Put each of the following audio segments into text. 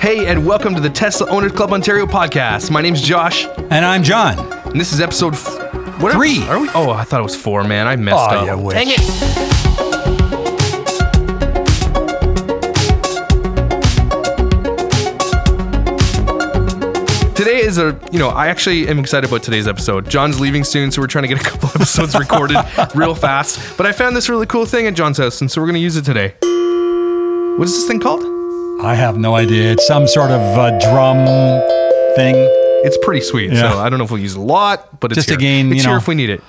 Hey, and welcome to the Tesla Owners Club Ontario podcast. My name's Josh, And I'm John. and this is episode f- what Three. Are we? Oh, I thought it was four. Man, I messed Oh, up. you wish. Dang it! Today is a, you know, I actually am excited about today's episode. John's leaving soon, so we're trying to get a couple episodes recorded real fast. But I found this really cool thing at John's house, and so we're going to use it today. What is this thing called? I have no idea. It's some sort of uh, drum thing. It's pretty sweet. Yeah. So I don't know if we'll use it a lot, but it's Just here. again, it's you here know, if we need it.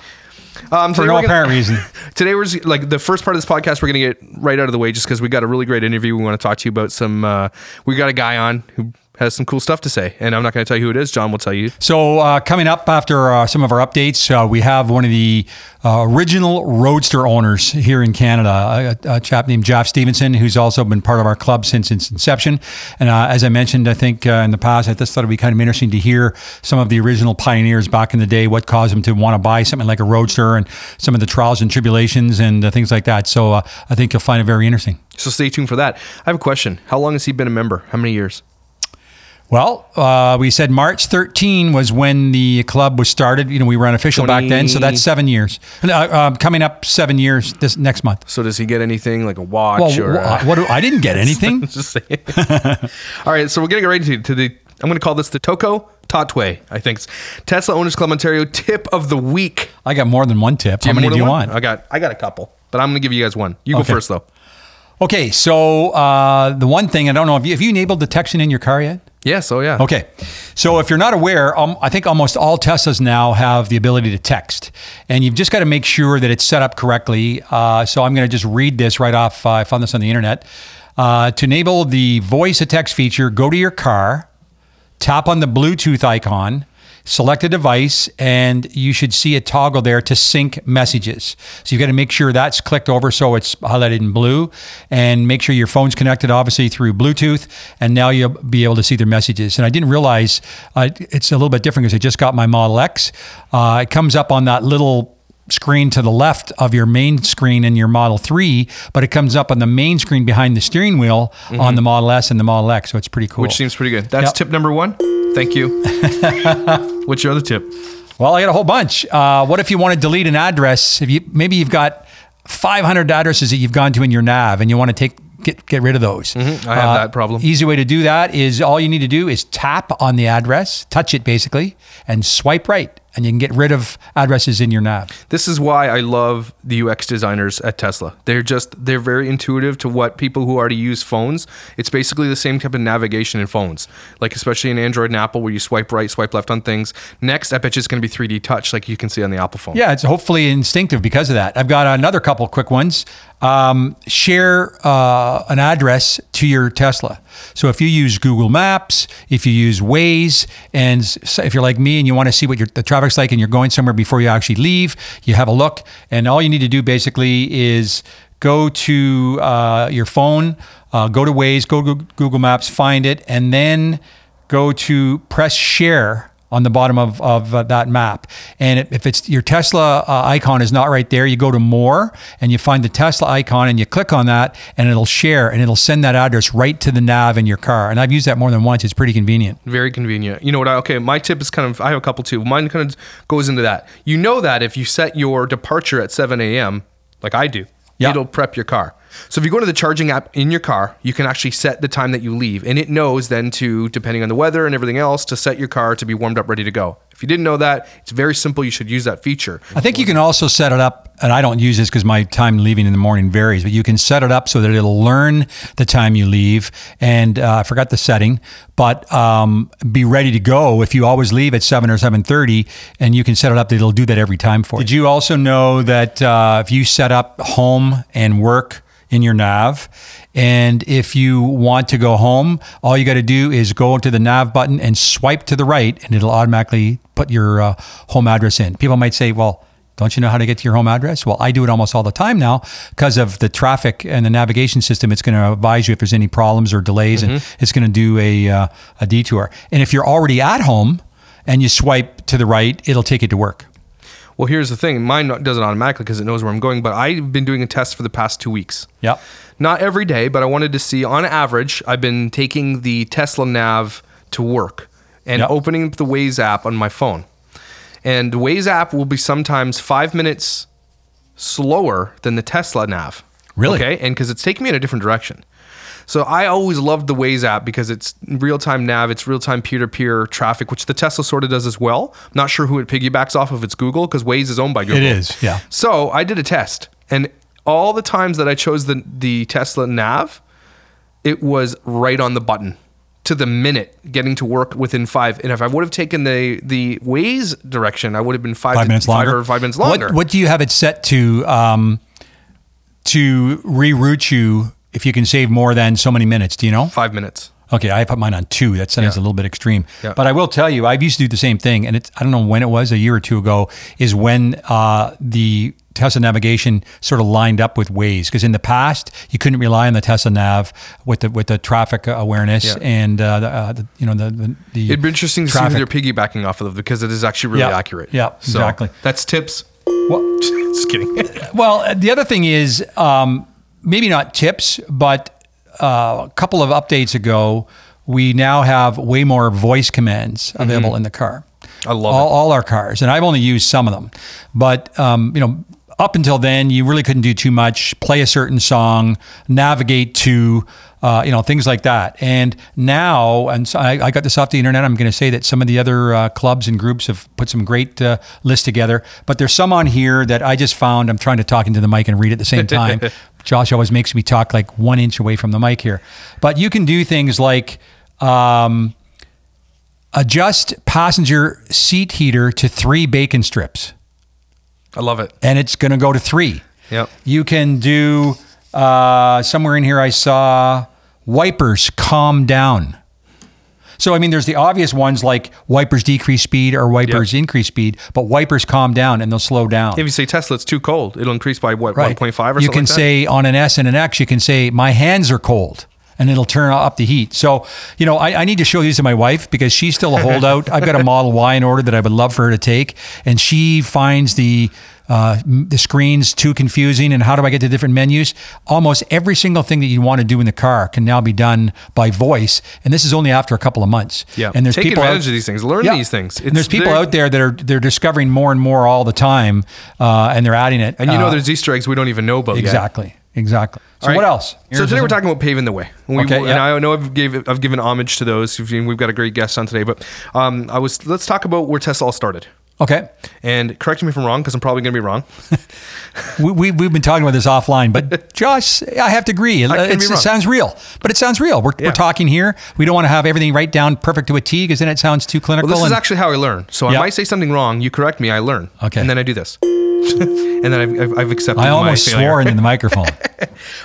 Um, For no gonna- apparent reason. Today we're just, like the first part of this podcast. We're gonna get right out of the way just because we got a really great interview. We want to talk to you about some. Uh, we got a guy on who has some cool stuff to say, and I'm not going to tell you who it is. John will tell you. So, uh, coming up after uh, some of our updates, uh, we have one of the uh, original Roadster owners here in Canada, a, a chap named Jeff Stevenson, who's also been part of our club since its inception. And uh, as I mentioned, I think uh, in the past, I just thought it'd be kind of interesting to hear some of the original pioneers back in the day, what caused them to want to buy something like a Roadster and some of the trials and tribulations and uh, things like that. So, uh, I think you'll find it very interesting. So stay tuned for that. I have a question. How long has he been a member? How many years? Well, uh, we said March 13 was when the club was started. You know, we were unofficial back then, so that's seven years. Uh, uh, coming up seven years this next month. So does he get anything like a watch Well, or? wh- uh, what do, I didn't get anything. All right, so we're getting right to, to the. I'm going to call this the Toko Totway. I think it's Tesla Owners Club Ontario tip of the week. I got more than one tip. How many do you one? want? I got I got a couple, but I'm going to give you guys one. You go first though. Okay, so uh, the one thing I don't know if you, have you enabled detection in your car yet? Yes. Oh yeah. Okay. So if you're not aware, um, I think almost all Teslas now have the ability to text. And you've just got to make sure that it's set up correctly. Uh, so I'm going to just read this right off. Uh, I found this on the internet. Uh, to enable the voice to text feature, go to your car, tap on the Bluetooth icon, select a device, and you should see a toggle there to sync messages. So you've got to make sure that's clicked over so it's highlighted in blue, and make sure your phone's connected obviously through Bluetooth, and now you'll be able to see their messages. And I didn't realize uh, it's a little bit different because I just got my Model X. Uh, it comes up on that little screen to the left of your main screen in your Model 3, but it comes up on the main screen behind the steering wheel on mm-hmm. the Model S and the Model X. So it's pretty cool. Which seems pretty good. That's Yep. tip number one. Thank you. What's your other tip? Well, I got a whole bunch. Uh, what if you want to delete an address? If you maybe you've got 500 addresses that you've gone to in your nav, and you want to take get get rid of those. Mm-hmm. I have uh, that problem. Easy way to do that is all you need to do is tap on the address, touch it basically, and swipe right, and you can get rid of addresses in your nav. This is why I love the UX designers at Tesla. They're just they're very intuitive to what people who already use phones. It's basically the same type of navigation in phones, like especially in Android and Apple, where you swipe right, swipe left on things. Next, I bet you it's going to be 3D touch, like you can see on the Apple phone. Yeah, it's hopefully instinctive because of that. I've got another couple quick ones. Um, share uh, an address to your Tesla. So if you use Google Maps, if you use Waze, and if you're like me and you want to see what your, the traffic's like and you're going somewhere before you actually leave, you have a look. And all you need to do basically is go to uh, your phone, uh, go to Waze, go to Google Maps, find it, and then go to press share on the bottom of, of uh, that map. And it- if it's your Tesla uh, icon is not right there, you go to more and you find the Tesla icon and you click on that and it'll share and it'll send that address right to the nav in your car. And I've used that more than once. It's pretty convenient. Very convenient. You know what? I, okay, my tip is kind of, I have a couple too. Mine kind of goes into that. You know that if you set your departure at 7 a.m., like I do, Yeah. it'll prep your car. So if you go to the charging app in your car, you can actually set the time that you leave. And it knows then to, depending on the weather and everything else, to set your car to be warmed up, ready to go. If you didn't know that, it's very simple. You should use that feature. I think you can also set it up, and I don't use this because my time leaving in the morning varies, but you can set it up so that it'll learn the time you leave. And uh, I forgot the setting, but um, be ready to go if you always leave at seven or seven thirty, and you can set it up that it'll do that every time for you. Did you also know that uh, if you set up home and work in your nav. And if you want to go home, all you got to do is go to the nav button and swipe to the right, and it'll automatically put your uh, home address in. People might say, well, don't you know how to get to your home address? Well, I do it almost all the time now because of the traffic and the navigation system. It's going to advise you if there's any problems or delays, and it's going to do a, uh, a detour. And if you're already at home and you swipe to the right, it'll take you to work. Well, here's the thing. Mine does it automatically because it knows where I'm going. But I've been doing a test for the past two weeks. Yep. Not every day, but I wanted to see. On average, I've been taking the Tesla Nav to work and Yep. opening the Waze app on my phone. And the Waze app will be sometimes five minutes slower than the Tesla Nav. Really? Okay. And because it's taking me in a different direction. So I always loved the Waze app because it's real time nav, it's real time peer to peer traffic, which the Tesla sort of does as well. Not sure who it piggybacks off of. It's Google because Waze is owned by Google. It is, yeah. So I did a test, and all the times that I chose the the Tesla Nav, it was right on the button to the minute, getting to work within five. And if I would have taken the the Waze direction, I would have been five, Five minutes five longer. or five minutes What- longer. What, do you have it set to um, to reroute you if you can save more than so many minutes? Do you know? Five minutes. Okay, I put mine on two. That sounds Yeah. a little bit extreme. Yeah. But I will tell you, I've used to do the same thing, and it's I don't know when it was, a year or two ago, is when uh, the Tesla navigation sort of lined up with Waze. Because in the past, you couldn't rely on the Tesla nav with the with the traffic awareness Yeah. and uh, the, uh, the you know the the, the It'd be interesting to see if they're piggybacking off of because it is actually really Yeah. accurate. Yeah, So, exactly. That's tips. Well, Just kidding. Well, uh, the other thing is um, maybe not tips, but uh, a couple of updates ago, we now have way more voice commands available in the car. Mm-hmm. I love all, it. all our cars, and I've only used some of them. But um, you know, up until then, you really couldn't do too much. Play a certain song, navigate to. Uh, you know things like that, and now, and so I, I got this off the internet. I'm going to say that some of the other uh, clubs and groups have put some great uh, lists together, but there's some on here that I just found. I'm trying to talk into the mic and read at the same time. Josh always makes me talk like one inch away from the mic here, but you can do things like. Um, adjust passenger seat heater to three bacon strips, I love it. and it's going to go to three. Yep. You can do uh, somewhere in here. I saw wipers calm down. So I mean, there's the obvious ones like wipers decrease speed or wipers increase speed, but wipers calm down and they'll slow down. If you say Tesla, it's too cold. It'll increase by what, Right. 1.5 or You something can like that? say on an S and an X, you can say my hands are cold. And it'll turn up the heat. So, you know, I, I need to show these to my wife because she's still a holdout. I've got a Model Y in order that I would love for her to take, and she finds the uh, the screens too confusing. And how do I get to different menus? Almost every single thing that you want to do in the car can now be done by voice, and this is only after a couple of months. Yeah. and there's Take people advantage out, of these things. Learn Yeah. these things. and there's people out there that are they're discovering more and more all the time, uh, and they're adding it. And you know Uh, there's Easter eggs we don't even know about yet. Exactly. So right. what else? So today we're talking about paving the way. We, Okay, and. I know I've gave I've given homage to those. We've got a great guest on today, but um, I was let's talk about where Tesla all started. Okay. And correct me if I'm wrong because I'm probably going to be wrong. We, we, we've been talking about this offline, but Josh, I have to agree. It, I can be it's- it sounds real, but it sounds real. We're, Yeah. we're talking here. We don't want to have everything right down perfect to a T because then it sounds too clinical. Well, this is actually how I learn. So Yeah. I might say something wrong. You correct me. I learn. Okay. And then I do this. and then I've, I've, I've accepted. I almost swore into the microphone.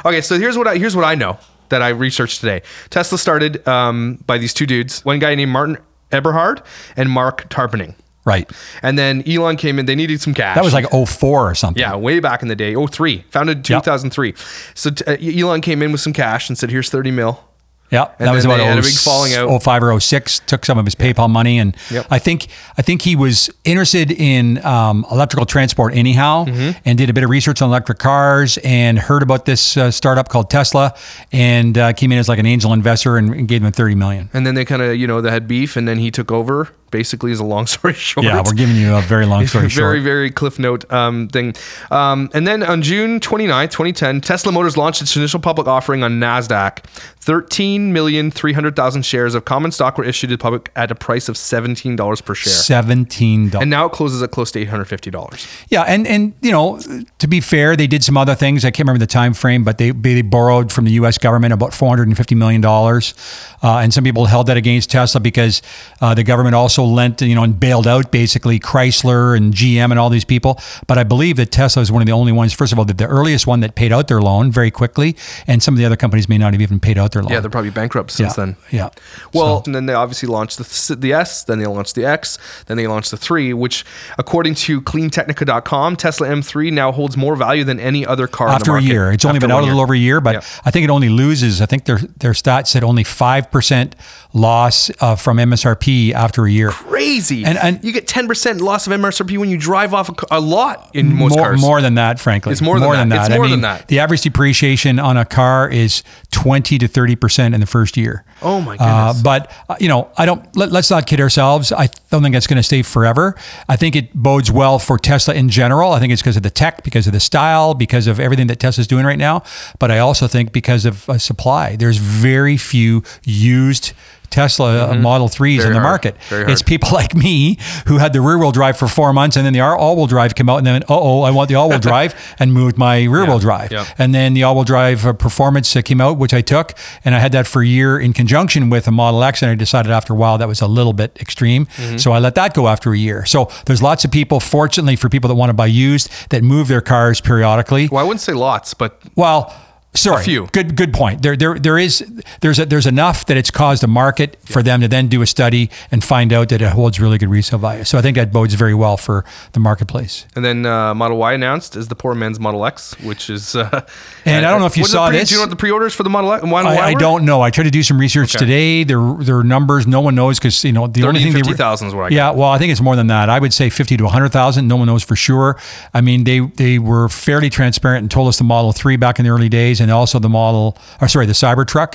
Okay, so here's what I here's what I know that I researched today. Tesla started um, by these two dudes. One guy named Martin Eberhard and Marc Tarpenning. right. And then Elon came in. They needed some cash. That was like 04 or something. yeah, way back in the day. Oh, three founded Yep. 2003. So t- uh, Elon came in with some cash and said, "Here's 30 mil." Yeah, And that was about a big falling out. 05 or 06. Took some of his PayPal money, and Yep. I think I think he was interested in um, electrical transport anyhow, Mm-hmm. and did a bit of research on electric cars, and heard about this uh, startup called Tesla, and uh, came in as like an angel investor and, and gave them 30 million. And then they kind of, you know, they had beef, and then he took over. Basically, is a long story short. Yeah, we're giving you a very long story short. very, very cliff note um, thing. Um, and then on June 29th, 2010, Tesla Motors launched its initial public offering on NASDAQ. 13,300,000 shares of common stock were issued to the public at a price of $17 per share. Seventeen dollars. And now it closes at close to $850. Yeah, and and you know, to be fair, they did some other things. I can't remember the time frame, but they they borrowed from the U.S. government about four hundred and fifty million dollars, uh, and some people held that against Tesla because uh, the government also lent, you know, and bailed out basically Chrysler and GM and all these people. But I believe that Tesla is one of the only ones. First of all, that the earliest one that paid out their loan very quickly, and some of the other companies may not have even paid out their loan. Yeah, they're probably bankrupt since yeah. then. Yeah. Well, and then they obviously launched the, s- the S, then they launched the X, then they launched the 3, which, according to cleantechnica.com, Tesla M3 now holds more value than any other car after in a the market. year. It's only After been out a little over a year, but Yeah. I think it only loses. I think their their stats said only five percent loss uh, from MSRP after a year. Year. crazy. And- and- you get 10% loss of MSRP when you drive off a, a lot in most more, cars. more than that, frankly. It's more than that. It's more I than that. The average depreciation on a car is 20 to 30% in the first year. Oh, my Uh, but, uh, you know, I don't, let, let's not kid ourselves. I don't think that's going to stay forever. I think it bodes well for Tesla in general. I think it's because of the tech, because of the style, because of everything that Tesla's doing right now. But I also think because of uh, supply. There's very few used Tesla uh, Model 3s Mm-hmm. Very in the market. It's people like me who had the rear wheel drive for four months and then the all wheel drive came out and then, uh oh, I want the all wheel drive and moved my rear wheel drive. yeah. And then the all wheel drive uh, performance came out, which I took, and I had that for a year in conjunction with a Model X. And I decided after a while that was a little bit extreme. Mm-hmm. So I let that go after a year. So there's lots of people, fortunately for people that want to buy used, that move their cars periodically. well, I wouldn't say lots, but Well, sorry. few. Good good point. There there there is there's a, there's enough that it's caused a market for them to then do a study and find out that it holds really good resale value. So I think that bodes very well for the marketplace. And then uh, Model Y announced is the poor man's Model X, which is. Uh, And I don't know if you what are the saw pre- this. Do you know what the pre-orders for the Model X? Model I, y I don't know. I tried to do some research Okay. today. Their their numbers, no one knows because you know the only 30, thing they were- 50,000 is what I Yeah, well, I think it's more than that. I would say fifty to hundred thousand. No one knows for sure. I mean, they they were fairly transparent and told us the Model Three back in the early days, and also the Model, or sorry, the Cybertruck.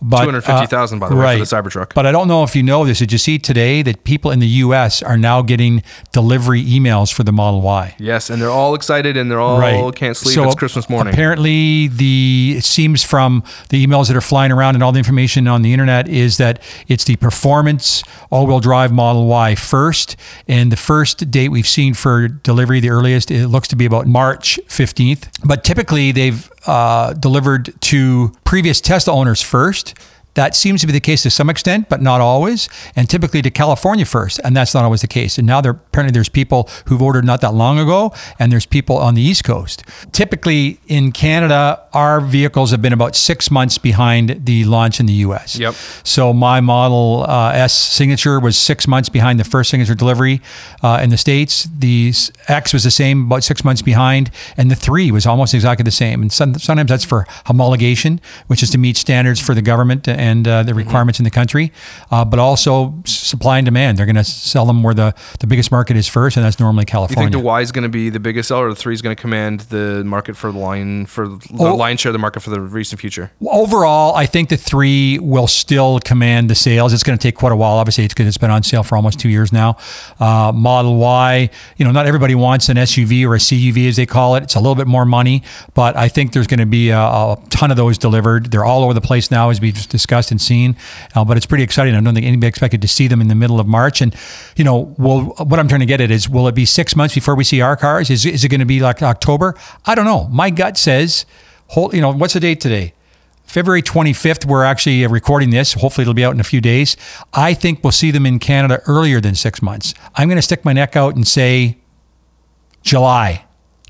But uh, 250,000, by the way, for the Cybertruck. But I don't know if you know this. Did you see today that people in the U.S. are now getting delivery emails for the Model Y? Yes, and they're all excited and they're all can't sleep. So it's Christmas morning. Apparently, the it seems from the emails that are flying around and all the information on the internet is that it's the performance all-wheel drive Model Y first, and the first date we've seen for delivery, the earliest, it looks to be about March fifteenth. But typically, they've uh, delivered to previous Tesla owners first. That seems to be the case to some extent, but not always, and typically to California first, and that's not always the case. And now there apparently there's people who've ordered not that long ago, and there's people on the East Coast. Typically in Canada, our vehicles have been about six months behind the launch in the U.S. Yep. So my Model uh, S signature was six months behind the first signature delivery uh, in the states. The X was the same, about six months behind, and the three was almost exactly the same. And some, sometimes that's for homologation, which is to meet standards for the government and uh, Mm-hmm. the requirements in the country, uh, but also supply and demand. They're going to sell them where the, the biggest market is first, and that's normally California. you think the Y is going to be the biggest seller, or the three is going to command the market for the line for the Oh. lion share of the market for the recent future? Overall, I think the three will still command the sales. It's going to take quite a while. Obviously, it's because it's been on sale for almost two years now. Uh, Model Y, you know, not everybody wants an SUV or a CUV as they call it. It's a little bit more money, but I think there's going to be a, a ton of those delivered. They're all over the place now, as we've discussed and seen. Uh, but it's pretty exciting. I don't think anybody expected to see them in the middle of March. And you know, will what I'm trying to get at is, will it be six months before we see our cars? Is is it going to be like October? I don't know. My gut says, hold. You know, what's the date today? February 25th, we're actually uh, recording this. Hopefully, it'll be out in a few days. I think we'll see them in Canada earlier than six months. I'm going to stick my neck out and say July.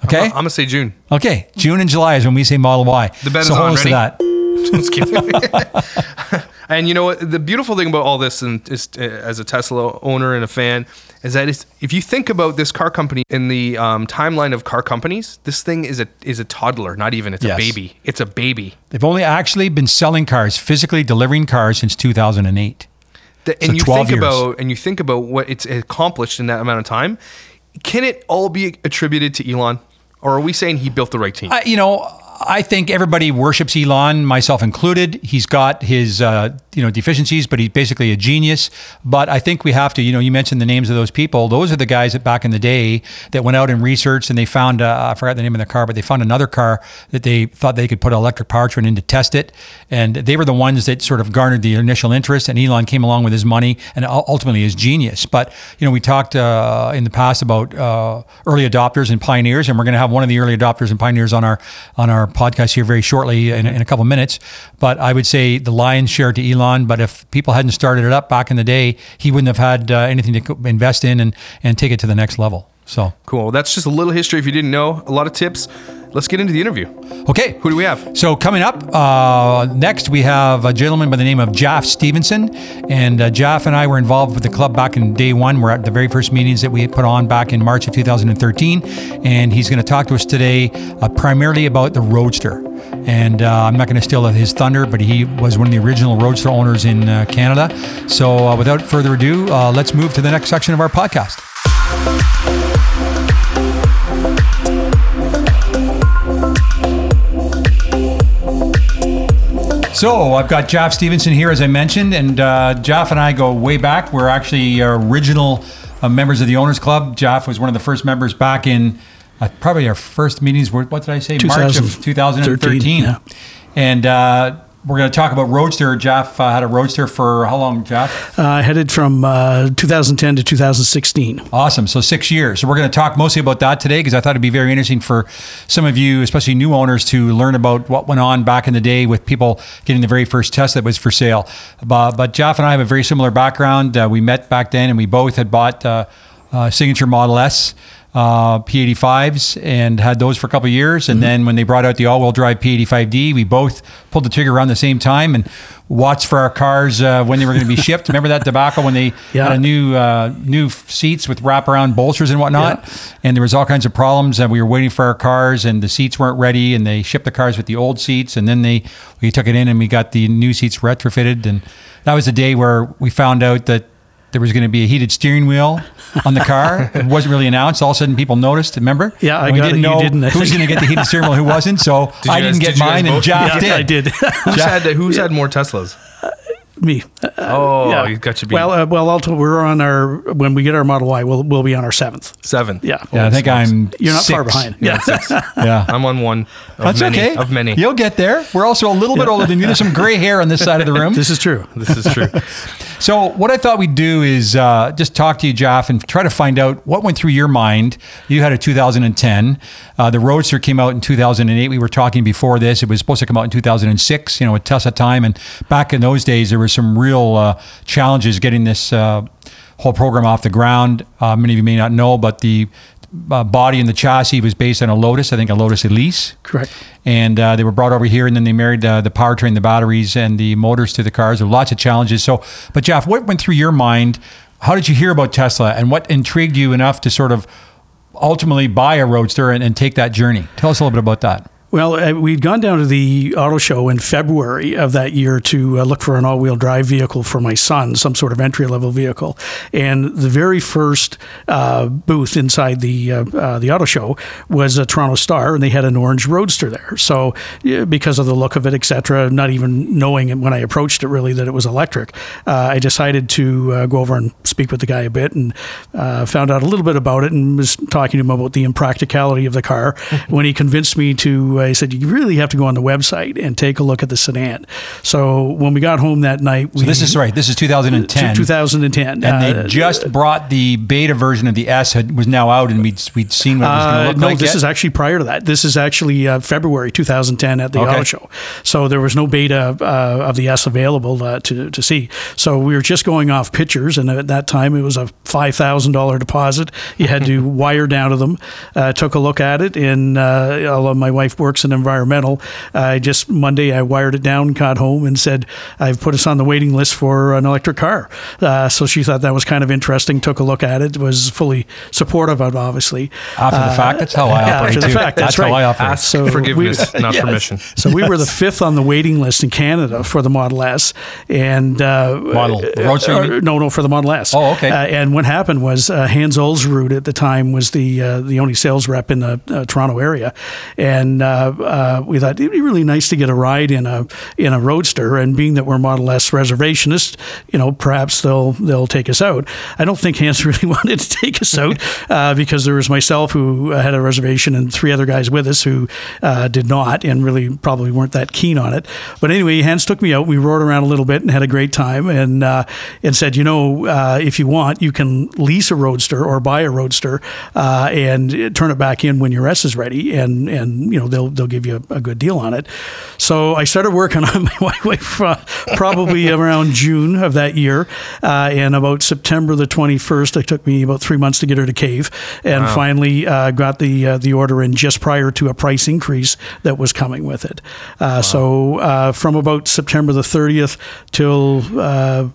Okay. I'm, going to say June. okay. June and July is when we say Model Y. The bet so is hold on. us to that. Just kidding. and you know what? The beautiful thing about all this, and is, uh, as a Tesla owner and a fan, is that it's, if you think about this car company in the um, timeline of car companies, this thing is a is a toddler. Not even. It's Yes. a baby. It's a baby. They've only actually been selling cars, physically delivering cars since 2008. The- and So you 12 think years. about and you think about what it's accomplished in that amount of time. Can it all be attributed to Elon, or are we saying he built the right team? I, you know, I think everybody worships Elon, myself included. He's got his uh, you know deficiencies, but he's basically a genius. But I think we have to, you know, you mentioned the names of those people. Those are the guys that back in the day that went out and researched and they found uh, I forgot the name of the car, but they found another car that they thought they could put an electric powertrain in to test it, and they were the ones that sort of garnered the initial interest. And Elon came along with his money and ultimately his genius. But you know, we talked uh, in the past about uh, early adopters and pioneers, and we're going to have one of the early adopters and pioneers on our on our podcast here very shortly in, in a couple minutes. But I would say the lion's share to Elon. But if people hadn't started it up back in the day, he wouldn't have had uh, anything to invest in and and take it to the next level. So cool. That's just a little history. If you didn't know, a lot of tips. Let's get into the interview. okay, Who do we have? So coming up uh, next, we have a gentleman by the name of Jeff Stevenson, and uh, Jeff and I were involved with the club back in day one. We're at the very first meetings that we put on back in March of 2013, and he's going to talk to us today uh, primarily about the Roadster. And uh, I'm not going to steal his thunder, but he was one of the original Roadster owners in uh, Canada. So uh, without further ado, uh, let's move to the next section of our podcast. So I've got Jeff Stevenson here, as I mentioned, and uh, Jeff and I go way back. We're actually original uh, members of the Owners Club. Jeff was one of the first members back in uh, probably our first meetings were what did I say? March of 2013. Yeah. And uh, we're going to talk about Roadster. Jeff uh, had a Roadster for how long, Jeff? Uh, headed from uh, 2010 to 2016. Awesome. So six years. So we're going to talk mostly about that today because I thought it'd be very interesting for some of you, especially new owners, to learn about what went on back in the day with people getting the very first test that was for sale. But, but Jeff and I have a very similar background. Uh, we met back then, and we both had bought uh, uh, Signature Model S uh, P85s and had those for a couple years. And mm-hmm. then when they brought out the all-wheel drive P85D, we both pulled the trigger around the same time and watched for our cars uh, when they were going to be shipped. Remember that debacle when they yeah. had a new uh, new seats with wraparound bolsters and whatnot, yeah. and there was all kinds of problems. And we were waiting for our cars, and the seats weren't ready, and they shipped the cars with the old seats, and then they we took it in and we got the new seats retrofitted, and that was the day where we found out that there was going to be a heated steering wheel on the car. it wasn't really announced. All of a sudden, people noticed. Remember? Yeah, I we got didn't it. know You didn't, I who was going to get the heated steering wheel, who wasn't. So Did I guys- didn't get did mine, and both- Jeff Yeah, did. I did. Who's had who's had more Teslas? Me. Oh, yeah. you got you beat. Well, uh, well, I'll we're on our when we get our Model Y, we'll we'll be on our seventh. Seven. Yeah. Yeah, I think I'm. You're not far behind. Yeah, Yeah. Yeah. I'm on one. Of That's many, okay. Of many. You'll get there. We're also a little bit older than you. There's some gray hair on this side of the room. This is true. This is true. So, what I thought we'd do is uh, just talk to you, Jeff, and try to find out what went through your mind. You had a 2010. Uh, the Roadster came out in 2008. We were talking before this. It was supposed to come out in 2006, you know, at Tesla time. And back in those days, there were some real uh, challenges getting this uh, whole program off the ground. Uh, many of you may not know, but the uh, body and the chassis was based on a Lotus, I think a Lotus Elise Correct. and uh, they were brought over here, and then they married uh, the powertrain, the batteries, and the motors to the cars. There were lots of challenges. So, but Jeff, what went through your mind? How did you hear about Tesla, and what intrigued you enough to sort of ultimately buy a Roadster and, and take that journey? Tell us a little bit about that. Well, uh, we'd gone down to the auto show in February of that year to uh, look for an all-wheel drive vehicle for my son, some sort of entry-level vehicle. And the very first uh, booth inside the uh, uh, the auto show was a Toronto Star, and they had an orange Roadster there. So, because of the look of it, etc., not even knowing when I approached it really that it was electric, uh, I decided to uh, go over and speak with the guy a bit, and uh, found out a little bit about it, and was talking to him about the impracticality of the car. when he convinced me to, I said, "You really have to go on the website and take a look at the sedan." So when we got home that night, we, So this is right. This is 2010. 2010, and uh, they just brought the beta version of the S had, was now out, and we'd we'd seen what it was going to Uh, look no, like. this yet. is actually prior to that. This is actually uh, February 2010 at the Okay. auto show. So there was no beta uh, of the S available uh, to, to see. So we were just going off pictures, and at that time it was a five thousand dollar deposit. You had to wire down to them. Uh, took a look at it, and uh, my wife works in environmental, I just Monday I wired it down, got home, and said I've put us on the waiting list for an electric car. Uh, so she thought that was kind of interesting. Took a look at it. Was fully supportive of it, obviously. after the fact. That's how I operate after the too. fact, that's how right. I operate. Ask So we- forgiveness, not Yes. permission. So we were the fifth on the waiting list in Canada for the Model S, and uh, Model uh, Roadster, you uh, no, no, for the Model S. Oh, okay. Uh, and what happened was uh, Hans Ulsrud at the time was the uh, the only sales rep in the uh, Toronto area, and uh, uh, we thought it'd be really nice to get a ride in a in a Roadster. And being that we're Model S reservationists, you know, perhaps they'll they'll take us out. I don't think Hans really wanted to take us out uh, because there was myself who had a reservation and three other guys with us who uh, did not and really probably weren't that keen on it. But anyway, Hans took me out. We rode around a little bit and had a great time and uh, and said, you know, uh, if you want, you can lease a Roadster or buy a Roadster uh, and turn it back in when your S is ready, and and you know they'll they'll give you a, a good deal on it. So I started working on my white wife uh, probably around June of that year, uh, and about September the twenty first, it took me about three months to get her to cave, and finally uh, got the uh, the order in just prior to a price increase that was coming with it. Uh, So uh, from about September the thirtieth till uh,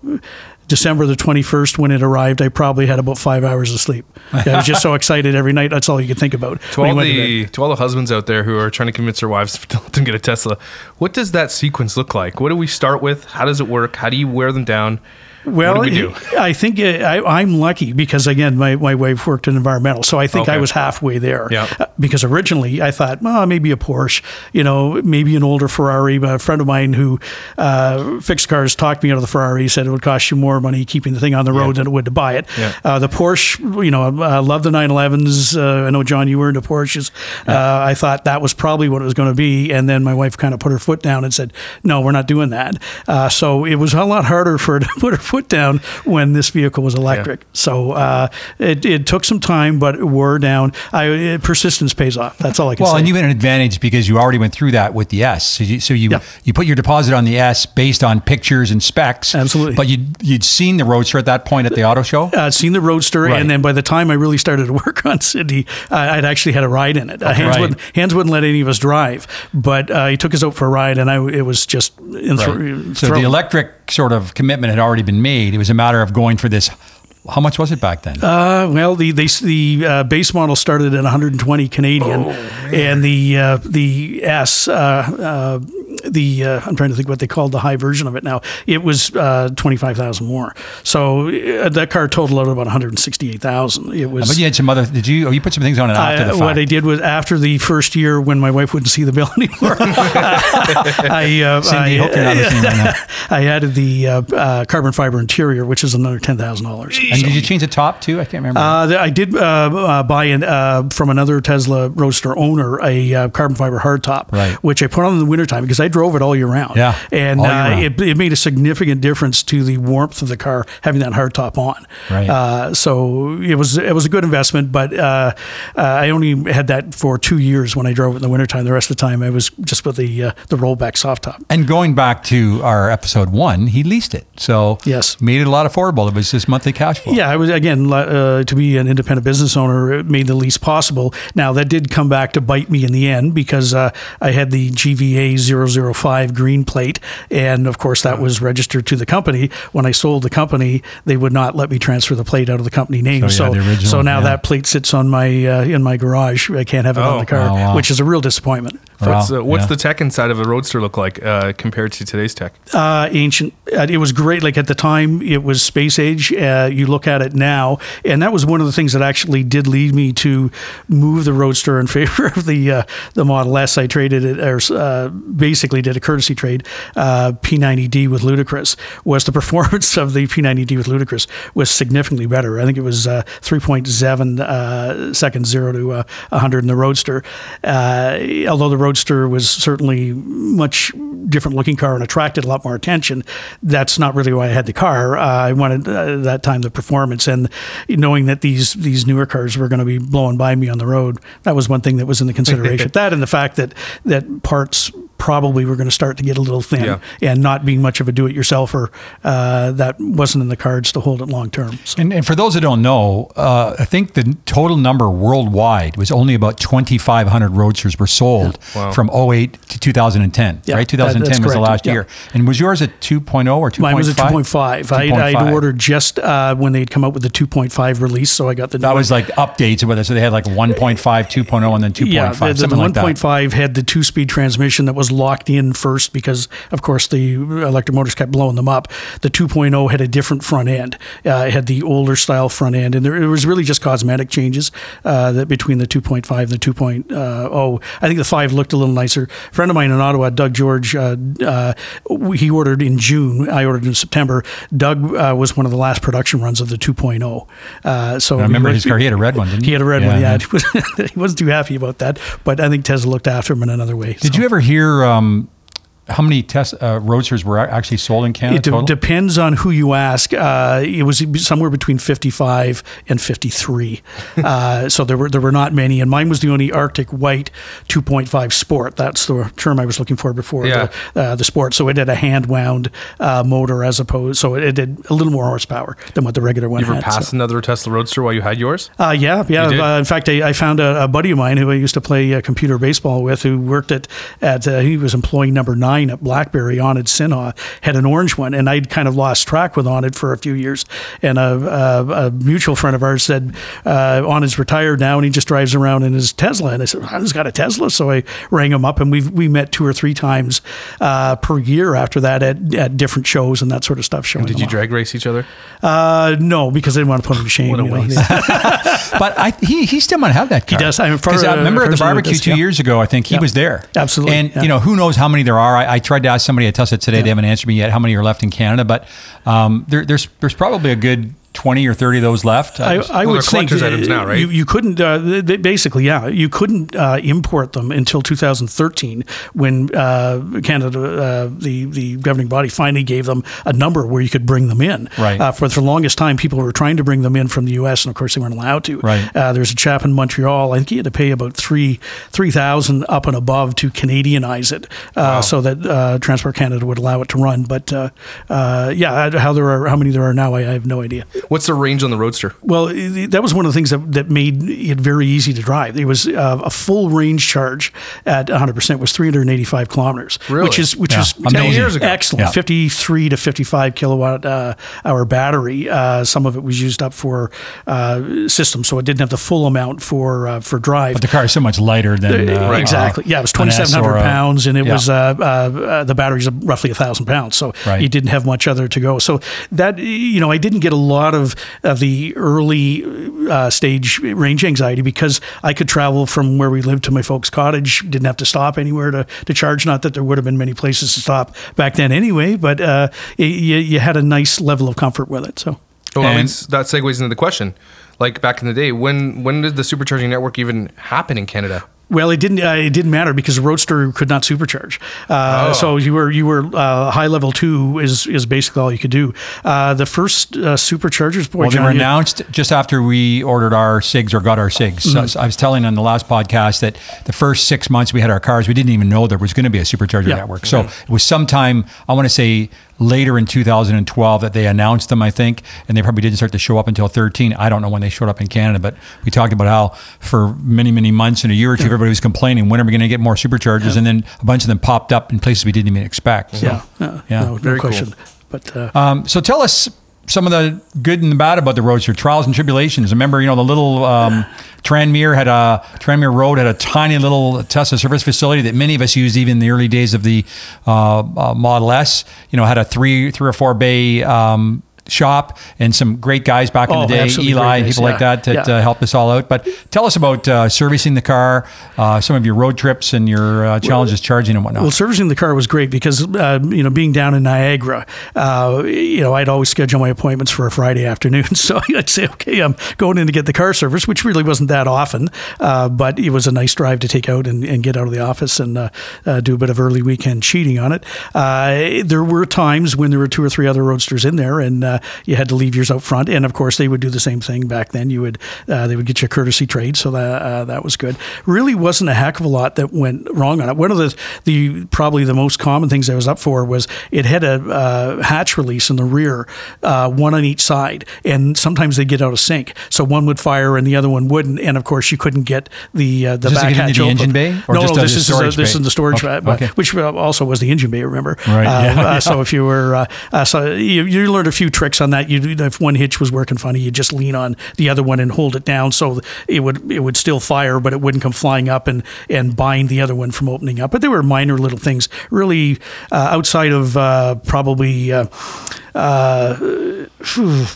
December the 21st, when it arrived, I probably had about five hours of sleep. I was just so excited every night. That's all you could think about. To all the to all the husbands out there who are trying to convince their wives to let them get a Tesla, what does that sequence look like? What do we start with? How does it work? How do you wear them down? Well, we do? I think uh, I, am lucky because again, my, my wife worked in environmental, so I think okay. I was halfway there. Yeah. Uh, because originally I thought, well, maybe a Porsche, you know, maybe an older Ferrari. But a friend of mine who uh, fixed cars talked me out of the Ferrari. He Said it would cost you more money keeping the thing on the road yeah. than it would to buy it. Yeah. Uh, the Porsche, you know, I love the 911s. Uh, I know John, you were into Porsches. I thought that was probably what it was going to be, and then my wife kind of put her foot down and said, no, we're not doing that. so it was a lot harder for her to put her foot down when this vehicle was electric. Yeah. So uh, it, it took some time, but it wore down. I, it, persistence pays off. That's all I can well, say. and you had an advantage because you already went through that with the S. So you so you, yeah. you put your deposit on the S based on pictures and specs. Absolutely. But you'd, you'd seen the Roadster at that point at the auto show? Uh, seen the Roadster. Right. And then by the time I really started to work on Sydney, uh, I'd actually had a ride in it. Uh, Hans, right. wouldn't, Hans wouldn't let any of us drive, but uh, he took us out for a ride, and I, it was just. Right. so the electric sort of commitment had already been made. It was a matter of going for this how much was it back then? Uh, well, the the, the uh, base model started at 120 Canadian, oh, and the uh, the S uh, uh, the uh, I'm trying to think what they called the high version of it now. It was uh, twenty five thousand more. So uh, that car totaled out about one hundred sixty eight thousand. It was. But you had some other. Did you? Oh, you put some things on it after the fact. What I did was after the first year when my wife wouldn't see the bill anymore. I, uh, Cindy, I, hope you're not listening right now. I added the uh, uh, carbon fiber interior, which is another ten thousand dollars. And so, did you change the top too? I can't remember. I did buy an, from another Tesla Roadster owner a carbon fiber hardtop, right. which I put on in the wintertime because I drove it all year round. Yeah, and uh, it, it made a significant difference to the warmth of the car having that hard top on. Right. Uh, so it was it was a good investment, but uh, uh, I only had that for two years when I drove it in the wintertime. The rest of the time I was just with the uh, the rollback soft top. And going back to our episode one, he leased it, so yes, made it a lot affordable. It was just monthly cash flow. Yeah, I was again uh, to be an independent business owner. It made the lease possible. Now that did come back to bite me in the end because I had the GVA 005 green plate. And of course, that was registered to the company. When I sold the company, they would not let me transfer the plate out of the company name. So, yeah, so, original, so, now yeah. that plate sits on my uh, in my garage. I can't have it oh, on the car, wow, wow. which is a real disappointment. What's, uh, what's yeah. the tech inside of a Roadster look like uh, compared to today's tech? Uh, ancient. Uh, it was great. Like at the time, it was space age. Uh, you look at it now, and that was one of the things that actually did lead me to move the Roadster in favor of the uh, the Model S. I traded it, or basically did a courtesy trade. P90D with Ludicrous was the performance of the P90D with Ludicrous was significantly better. I think it was 3.7 seconds zero to 100 in the Roadster. although the Roadster was certainly much different looking car and attracted a lot more attention. That's not really why I had the car. Uh, I wanted uh, that time the performance and knowing that these these newer cars were going to be blowing by me on the road. That was one thing that was in the consideration. that and the fact that that parts probably were going to start to get a little thin yeah. and not being much of a do-it-yourselfer uh, that wasn't in the cards to hold it long term so. and, and, for those that don't know uh, i think the total number worldwide was only about 2500 roadsters were sold yeah. wow. from 08 to 2010 yeah, right 2010 that, was the last year and was yours a 2.0 or 2.5 mine was a 2.5 I'd, I'd, ordered just uh, when they'd come out with the 2.5 release so i got the that was like updates of whether so they had like 1.5 2.0 and then 2.5 yeah the, the, the like 1.5 had the two-speed transmission that was locked in first because, of course, the electric motors kept blowing them up. The 2.0 had a different front end. Uh, it had the older style front end, and there, it was really just cosmetic changes uh, that between the 2.5 and the 2.0. I think the 5 looked a little nicer. A friend of mine in Ottawa, Doug George, uh, uh he ordered in June. I ordered in September. Doug uh, was one of the last production runs of the 2.0. Uh, so I remember his car. He had a red one, didn't he? He had a red yeah, one. Yeah, yeah. he wasn't too happy about that, but I think Tesla looked after him in another way. Did so. you ever hear? Um, how many test uh, roadsters were actually sold in Canada? It de- depends on who you ask. Uh, it was somewhere between 55 and 53. uh, so there were there were not many, and mine was the only Arctic White 2.5 Sport. That's the term I was looking for before yeah. the, uh, the Sport. So it had a hand wound uh, motor as opposed, so it, did a little more horsepower than what the regular one had. you ever had. passed so. another Tesla Roadster while you had yours? Uh, yeah, yeah. in fact, I, I found a, a, buddy of mine who I used to play computer baseball with, who worked at at he was employee number nine line at Blackberry on at Sinha had an orange one, and I'd kind of lost track with on it for a few years. And a, a, a mutual friend of ours said uh, on is retired now, and he just drives around in his Tesla. And I said, "He's got a Tesla," so I rang him up, and we we met two or three times uh, per year after that at, at different shows and that sort of stuff. Showing Did them you off. drag race each other? Uh, no, because I didn't want to put him to shame. What a you waste. but I, he he still might have that car. He does. I mean, for- Because I remember at the barbecue this, two yeah. years ago. I think he Yeah. was there. Absolutely, And yeah. you know who knows how many there are. I, I tried to ask somebody at Tesla today. They haven't answered me yet. How many are left in Canada? But um, there, there's there's probably a good twenty or thirty of those left. I, I Well, would think items now, right? You, you couldn't uh, they- they- basically, yeah, you couldn't uh, import them until 2013 when uh, Canada, uh, the the governing body, finally gave them a number where you could bring them in. Right. Uh, for the longest time, people were trying to bring them in from the U.S. and of course they weren't allowed to. Right. Uh, there's a chap in Montreal. I think he had to pay about three three thousand up and above to Canadianize it, uh, so that uh, Transport Canada would allow it to run. But uh, uh, yeah, how there are how many there are now, I, I have no idea. What's the range on the Roadster? Well, that was one of the things that, that made it very easy to drive. It was uh, a full range charge at 100% was 385 kilometers, Really? which is which Yeah. is 10 years ago. excellent. Yeah. 53 to 55 kilowatt uh, hour battery. Uh, some of it was used up for uh, system, so it didn't have the full amount for uh, for drive. but the car is so much lighter than uh, exactly. uh, yeah, it was 2,700 or pounds, and it yeah. was uh, uh, uh, the battery's roughly a thousand pounds. So Right. you didn't have much other to go. So that you know, I didn't get a lot of of the early uh, stage range anxiety because I could travel from where we lived to my folks' cottage. Didn't have to stop anywhere to, to charge. Not that there would have been many places to stop back then anyway, but uh, y you, you had a nice level of comfort with it. So. Well, that, And- leads, that segues into the question. Like back in the day, when when did the supercharging network even happen in Canada? Well, it didn't. Uh, it didn't matter because Roadster could not supercharge. Uh, Oh. So you were you were uh, high level two is is basically all you could do. Uh, the first uh, superchargers, boy, Well, they were you- announced just after we ordered our SIGs or got our SIGs. Mm-hmm. So I was telling on the last podcast that the first six months we had our cars, we didn't even know there was going to be a supercharger Yeah. network. So it was sometime, I want to say later in 2012 that they announced them, I think, and they probably didn't start to show up until 13. I don't know when they showed up in Canada, but we talked about how for many, many months and a year or two, everybody was complaining, when are we going to get more superchargers? And then a bunch of them popped up in places we didn't even expect. So, yeah, uh, Yeah. no, no Very cool. question. But uh, um, so tell us some of the good and the bad about the Roadster, trials and tribulations. Remember, you know, the little um, Tranmere had a Tranmere Road had a tiny little Tesla service facility that many of us used even in the early days of the uh, uh, Model S. You know, had a three three or four bay. Um, shop and some great guys back in Oh, the day eli great and guys, people like that that yeah. uh, helped us all out but tell us about uh, servicing the car uh, some of your road trips and your uh, challenges charging and whatnot Well, servicing the car was great because uh, you know being down in Niagara, uh, you know I'd always schedule my appointments for a Friday afternoon. So I'd say, okay, I'm going in to get the car service, which really wasn't that often, uh, but it was a nice drive to take out and, and get out of the office and do a bit of early weekend cheating on it. Uh, there were times when there were two or three other roadsters in there, and uh, you had to leave yours out front. And of course, they would do the same thing back then. You would uh, they would get you a courtesy trade, so that uh, that was good. Really wasn't a heck of a lot that went wrong on it. One of the the probably the most common things I was up for was it had a uh, hatch release in the rear, uh, one on each side, and sometimes they get out of sync. So one would fire and the other one wouldn't, and of course you couldn't get the uh, the to back hatch the open. engine bay, or no, just no, this is storage this is the storage, Okay, which also was the engine bay. Remember, Right, yeah, yeah. So if you were so you, you learned a few tricks on that. You if one hitch was working funny, you just lean on the other one and hold it down so it would it would still fire, but it wouldn't come flying up and and bind the other one from opening up. But there were minor little things, really uh, outside of uh, probably. Uh,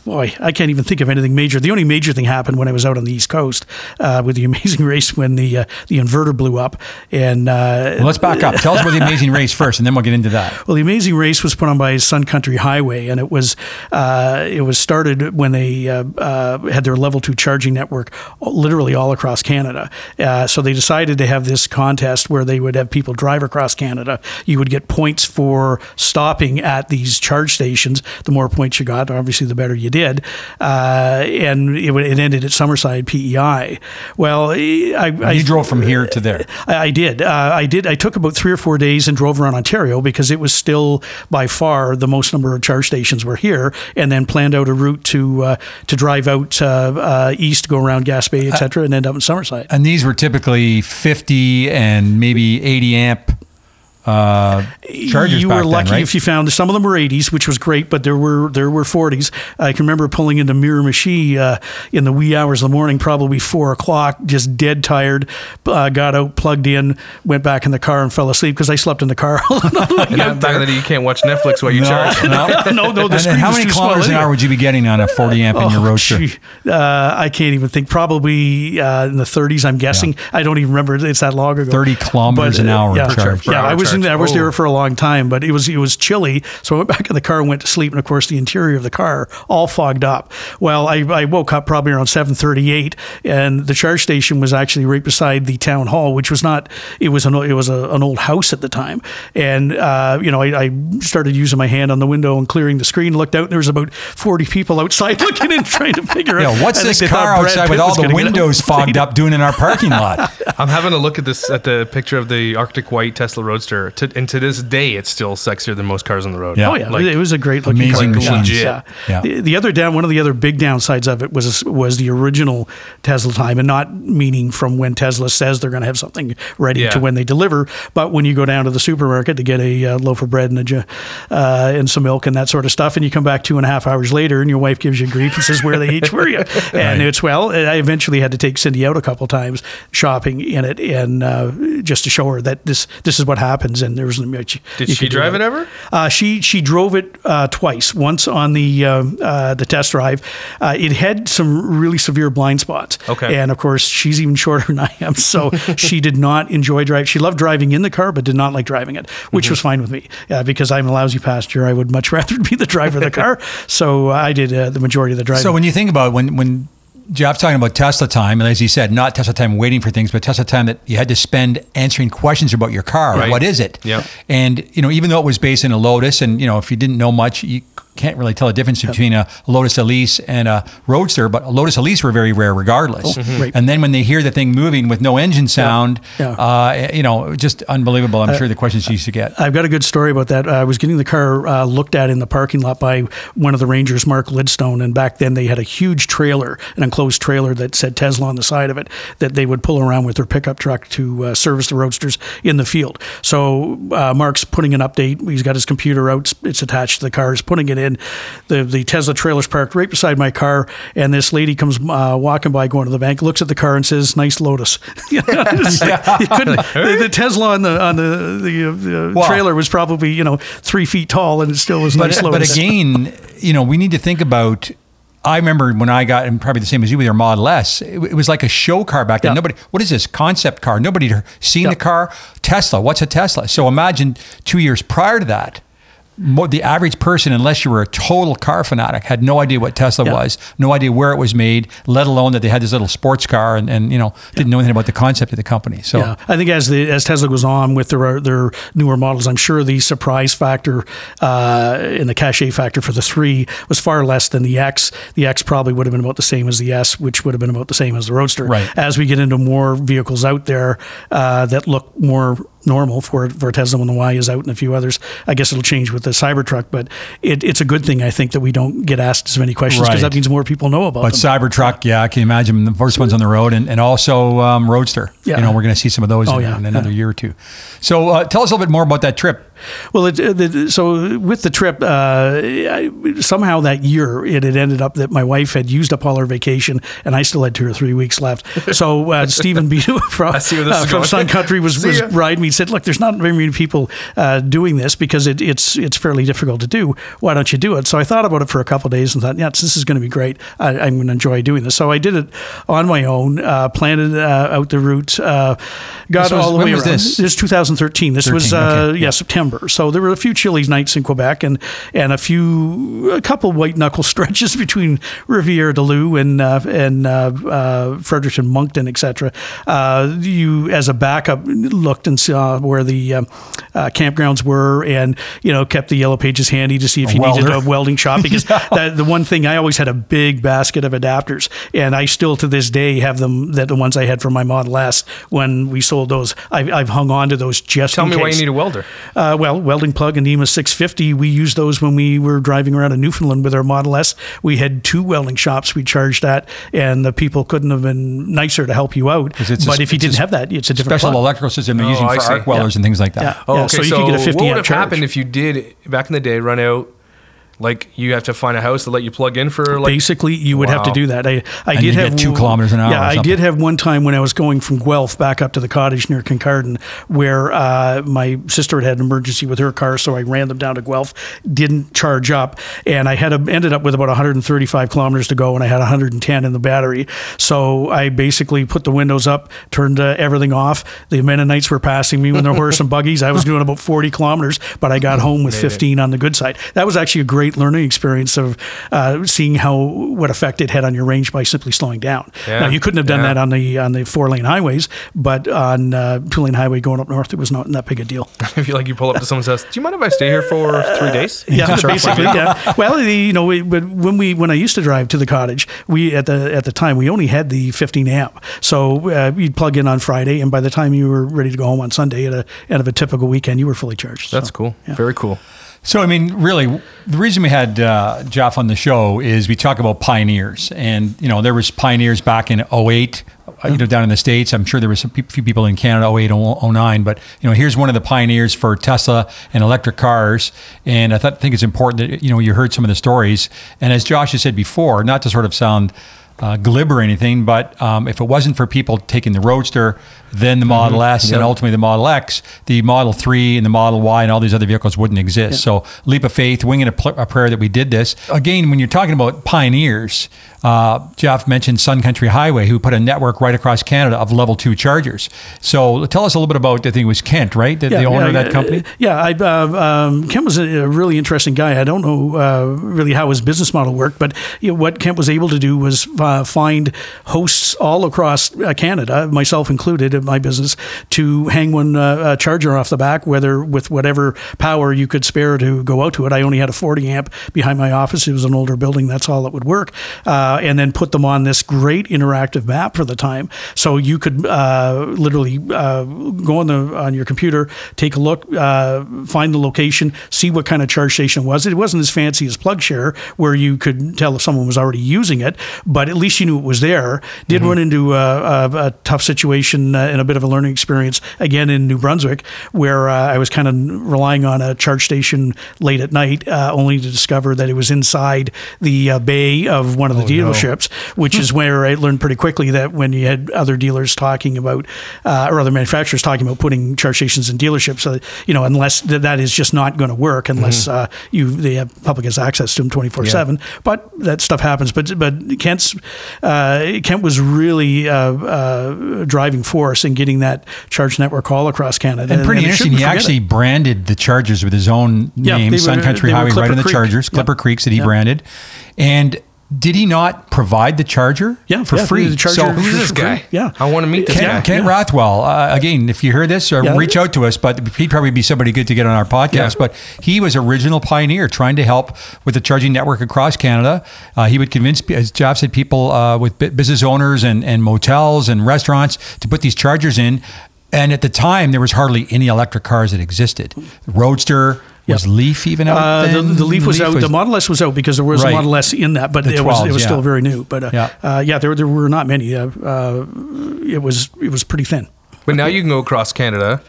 boy, I can't even think of anything major. The only major thing happened when I was out on the East Coast uh, with the Amazing Race when the uh, the inverter blew up, and uh, well, let's back up tell us about the amazing race first and then we'll get into that well, the Amazing Race was put on by Sun Country Highway, and it was uh, it was started when they uh, uh, had their level two charging network literally all across Canada. Uh, so they decided to have this contest where they would have people drive across Canada. You would get points for stopping at these charge stations. The more points you got, obviously, the better you did. Uh, and it, it ended at Summerside PEI. Well, I, I you drove from here to there I, I did. Uh, I did. I took about three or four days and drove around Ontario because it was still by far the most number of charge stations were here, and then planned out a route to uh, to drive out uh, uh, east, go around Gaspé, etc., and end up in Summerside. And these were typically 50 and maybe 80 amp uh, Chargers. you were then, lucky right? if you found some of them were 80s, which was great, but there were there were 40s. I can remember pulling into Miramichi uh, in the wee hours of the morning, probably four o'clock, just dead tired. Uh, got out, plugged in, went back in the car, and fell asleep because I slept in the car. all night And out back then you can't watch Netflix while you No, charge. no. no, no, the And how many kilometers an hour would you be getting on a 40 amp in your Oh, roadster? Uh, I can't even think. Probably uh, in the 30s. I'm guessing. I don't even remember. It's that long ago. 30 kilometers an hour Yeah, charge. yeah. I was in. charge. I was Oh. there for a long time, but it was it was chilly. So I went back in the car and went to sleep. And of course, the interior of the car all fogged up. Well, I, I woke up probably around 7:38, and the charge station was actually right beside the town hall, which was not. It was an it was a, an old house at the time, and uh, you know I, I started using my hand on the window and clearing the screen. Looked out, and there was about 40 people outside looking in, trying to figure out. Yeah, what's I this car outside Pitt with all the windows fogged up doing in our parking lot? I'm having a look at this at the picture of the Arctic White Tesla Roadster, to, and to this day, it's still sexier than most cars on the road. Yeah. Oh yeah, Like, it was a great looking amazing car. machine. Legit. Yeah. Yeah. The, the other down, one of the other big downsides of it was was the original Tesla time, and not meaning from when Tesla says they're going to have something ready Yeah. to when they deliver, but when you go down to the supermarket to get a uh, loaf of bread and a uh, and some milk and that sort of stuff, and you come back two and a half hours later, and your wife gives you grief and says, "Where the H were you?" And Right. it's well, I eventually had to take Cindy out a couple times shopping in it, and uh, just to show her that this this is what happens, and there was much. Did you she could drive it ever? Uh, she she drove it uh, twice. Once on the uh, uh, the test drive, uh, it had some really severe blind spots. Okay. and of course she's even shorter than I am, so she did not enjoy driving. She loved driving in the car, but did not like driving it, which Mm-hmm. was fine with me uh, because I'm a lousy passenger. I would much rather be the driver of the car. So I did uh, the majority of the driving. So when you think about when when Jeff's talking about Tesla time, and as he said, not Tesla time waiting for things, but Tesla time that you had to spend answering questions about your car. Right. What is it? Yeah. And you know, even though it was based in a Lotus, and you know, if you didn't know much, you can't really tell the difference between a Lotus Elise and a Roadster. But a Lotus Elise were very rare, regardless. Right. And then when they hear the thing moving with no engine sound, Yeah. Uh, you know, just unbelievable. I'm sure the questions you used to get. I've got a good story about that. I was getting the car uh, looked at in the parking lot by one of the Rangers, Mark Lidstone, and back then they had a huge trailer, an enclosed trailer that said Tesla on the side of it, that they would pull around with their pickup truck to uh, service the roadsters in the field. So uh, Mark's putting an update. He's got his computer out. It's attached to the car. He's putting it in. And the the Tesla trailer's parked right beside my car, and this lady comes uh, walking by, going to the bank, looks at the car, and says, "Nice Lotus." You know, like, you couldn't. The, the Tesla on the on the the, uh, Wow. trailer was probably you know three feet tall, and it still was but, nice but Lotus. again, you know, we need to think about. I remember when I got, and probably the same as you with your Model S, it, it was like a show car back then. Yeah. Nobody, what is this concept car? Nobody had seen Yeah. the car. Tesla, what's a Tesla? So imagine two years prior to that, mo- the average person, unless you were a total car fanatic, had no idea what Tesla Yeah. was, no idea where it was made, let alone that they had this little sports car, and, and you know didn't know anything about the concept of the company. So Yeah, I think as the as Tesla goes on with their their newer models, I'm sure the surprise factor uh, and the cachet factor for the three was far less than the X. The X probably would have been about the same as the S, which would have been about the same as the Roadster. Right. As we get into more vehicles out there uh, that look more normal for for Tesla when the Y is out and a few others, I guess it'll change with the Cybertruck. But it, it's a good thing I think that we don't get asked as many questions because Right. that means more people know about it. But them. Cybertruck, yeah, I can imagine the first ones on the road, and, and also um, Roadster. Yeah. You know, we're going to see some of those Oh, in, yeah, in another yeah. year or two. So uh, tell us a little bit more about that trip. Well, it, the, so with the trip, uh, I, somehow that year it had ended up that my wife had used up all her vacation, and I still had two or three weeks left. So uh, Stephen B from, I see where this uh, from. Sun Country was, was riding me. He said, "Look, there's not very many people uh, doing this because it, it's it's fairly difficult to do. Why don't you do it?" So I thought about it for a couple of days and thought, "Yeah, this is going to be great. I, I'm going to enjoy doing this." So I did it on my own, uh, planned uh, out the route, uh, got was- all the way was around. this? This is 2013. This was 13, uh, okay, yeah yeah. September. So there were a few chilly nights in Quebec and and a few a couple white knuckle stretches between Rivière du Loup and uh, and uh, uh, Fredericton, Moncton, etc. Uh, you as a backup looked and saw where the uh, uh, campgrounds were, and you know kept the yellow pages handy to see if you needed a welding shop because that, the one thing I always had a big basket of adapters, and I still to this day have them. That the ones I had for my Model S when we sold those, I've, I've hung on to those just. Tell me why you need a welder. Uh, Uh, well, welding plug and NEMA 650, we used those when we were driving around in Newfoundland with our Model S. We had two welding shops we charged at, and the people couldn't have been nicer to help you out. it's a- but if you didn't have that, it's a different Special plug. electrical system they're Oh, using I for see. arc welders Yeah. and things like that. Yeah. Oh, Yeah, okay. so you could get a 50 what would amp have happened if you did back in the day run out? Like you have to find a house to let you plug in for like Basically, you would have to do that. I, I And did you have get two kilometers an hour Yeah, or I did have one time when I was going from Guelph back up to the cottage near Kincardine, where uh, my sister had had an emergency with her car, so I ran them down to Guelph. Didn't charge up, and I had a, ended up with about 135 kilometers to go, and I had 110 in the battery. So I basically put the windows up, turned uh, everything off. The Mennonites were passing me with their horse and buggies. I was doing about 40 kilometers, but I got home with 15 on the good side. That was actually a great learning experience of uh, seeing how what effect it had on your range by simply slowing down. Yeah. Now you couldn't have done Yeah. that on the on the four lane highways, but on uh, two lane highway going up north, it was not that big a deal. I feel like you pull up to someone's house. Do you mind if I stay here for three days? Yeah, Sure. basically. Yeah. Well, the, you know, we, but when we when I used to drive to the cottage, we at the at the time we only had the 15 amp, so uh, you'd plug in on Friday, and by the time you were ready to go home on Sunday at a end of a typical weekend, you were fully charged. That's So, cool. yeah. Very cool. So, I mean, really, the reason we had uh, Jeff on the show is we talk about pioneers, and you know, there was pioneers back in 08, uh, you know, down in the states. I'm sure there was a pe- few people in Canada 08, 09, but you know, here's one of the pioneers for Tesla and electric cars. And I thought, think it's important that you know you heard some of the stories. And as Josh has said before, not to sort of sound uh, glib or anything, but um, if it wasn't for people taking the Roadster, then the Model S, and ultimately the Model X, the Model 3 and the Model Y and all these other vehicles wouldn't exist. So, leap of faith, winging a, pl- a prayer that we did this. Again, when you're talking about pioneers, uh, Jeff mentioned Sun Country Highway, who put a network right across Canada of level two chargers. So, tell us a little bit about, I think it was Kent, right? The, the owner of that company? Yeah, I, uh, um, Kent was a, really interesting guy. I don't know uh, really how his business model worked, but you know, what Kent was able to do was uh, find hosts all across uh, Canada, myself included, in my business, to hang one uh, uh, charger off the back, whether with whatever power you could spare to go out to it. I only had a 40 amp behind my office. It was an older building. That's all that would work. Uh, and then put them on this great interactive map for the time. So you could uh, literally uh, go on the on your computer, take a look, uh, find the location, see what kind of charge station it was. It wasn't as fancy as PlugShare, where you could tell if someone was already using it, but at least you knew it was there. Did run into a, a, a tough situation and a bit of a learning experience again in New Brunswick, where uh, I was kind of relying on a charge station late at night, uh, only to discover that it was inside the uh, bay of one of the dealerships, which is where I learned pretty quickly that when you had other dealers talking about, uh, or other manufacturers talking about putting charge stations in dealerships, uh, you know, unless th- that is just not going to work unless uh, you they have public has access to them twenty four seven. But that stuff happens. But but Kent's uh, Kent was really uh, uh, driving force in getting that charge network all across Canada. And pretty I interesting. He actually it. branded the Chargers with his own Yeah, name, Sun were- Country Highway, right on the Creek. Chargers. Clipper Creeks that he Yeah. branded. And did he not provide the charger Yeah, for yeah, free? the charger- so Who's this free. guy? Yeah. I want to meet this Kent, guy. Kent Yeah. Rathwell, uh, again, if you hear this, uh, Yeah. reach out to us. But he'd probably be somebody good to get on our podcast. But he was original pioneer trying to help with the charging network across Canada. Uh, he would convince, as Jeff said, people uh, with business owners and, and motels and restaurants to put these chargers in. And at the time, there was hardly any electric cars that existed. Roadster was Yep. Leaf even out. Uh, the, then? the Leaf was out. the Model S was out because there was Right. a Model S in that, but The it was it was yeah. still very new. But uh, Yeah. yeah, uh, yeah there there were not many. Uh, uh, it was it was pretty thin. But now you can go across Canada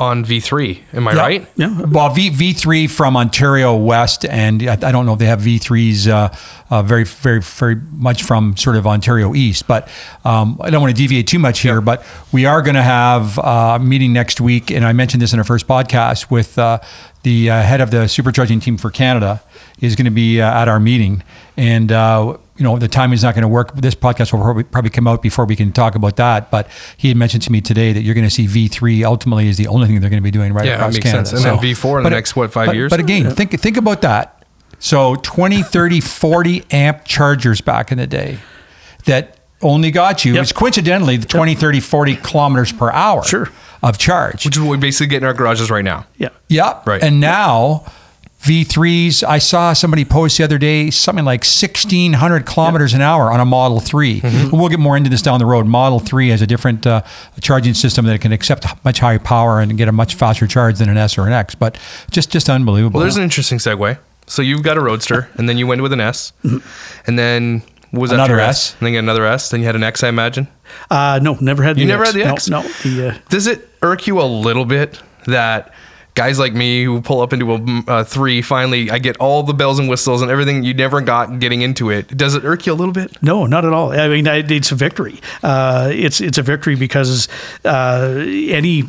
on V3. Am I Yeah. right? Yeah. Well, V V3 from Ontario West, and I, I don't know if they have V3s uh, uh, very, very, very much from sort of Ontario East. But um, I don't want to deviate too much here. But we are going to have uh, a meeting next week, and I mentioned this in our first podcast with uh, the uh, head of the supercharging team for Canada is going to be uh, at our meeting, and. You know the timing is not going to work. This podcast will probably, probably come out before we can talk about that. But he had mentioned to me today that you're going to see V3 ultimately is the only thing they're going to be doing right Yeah, that across makes Canada. sense. And then V4 in the next, what, five but- years? But again, think think about that. So 20, 30, 40 amp chargers back in the day that only got you, Yep. it's coincidentally the 20, 30, 40 kilometers per hour Sure. of charge. Which is what we basically get in our garages right now. Yeah. Yep. Right. And now V3s. I saw somebody post the other day something like 1,600 kilometers an hour on a Model 3. Mm-hmm. We'll get more into this down the road. Model 3 has a different uh, charging system that can accept much higher power and get a much faster charge than an S or an X. But just just unbelievable. Well, there's an interesting segue. So you've got a Roadster, and then you went with an S, and then was Mm-hmm. Another after S. And then you had another S. Then you had an X, I imagine. Uh, no, never had the You never X. had the X? No, no. The, uh, Does it irk you a little bit that guys like me who pull up into a uh, three finally I get all the bells and whistles and everything you never got getting into it? Does it irk you a little bit? No, not at all. I mean, it's a victory. Uh, it's it's a victory because uh, any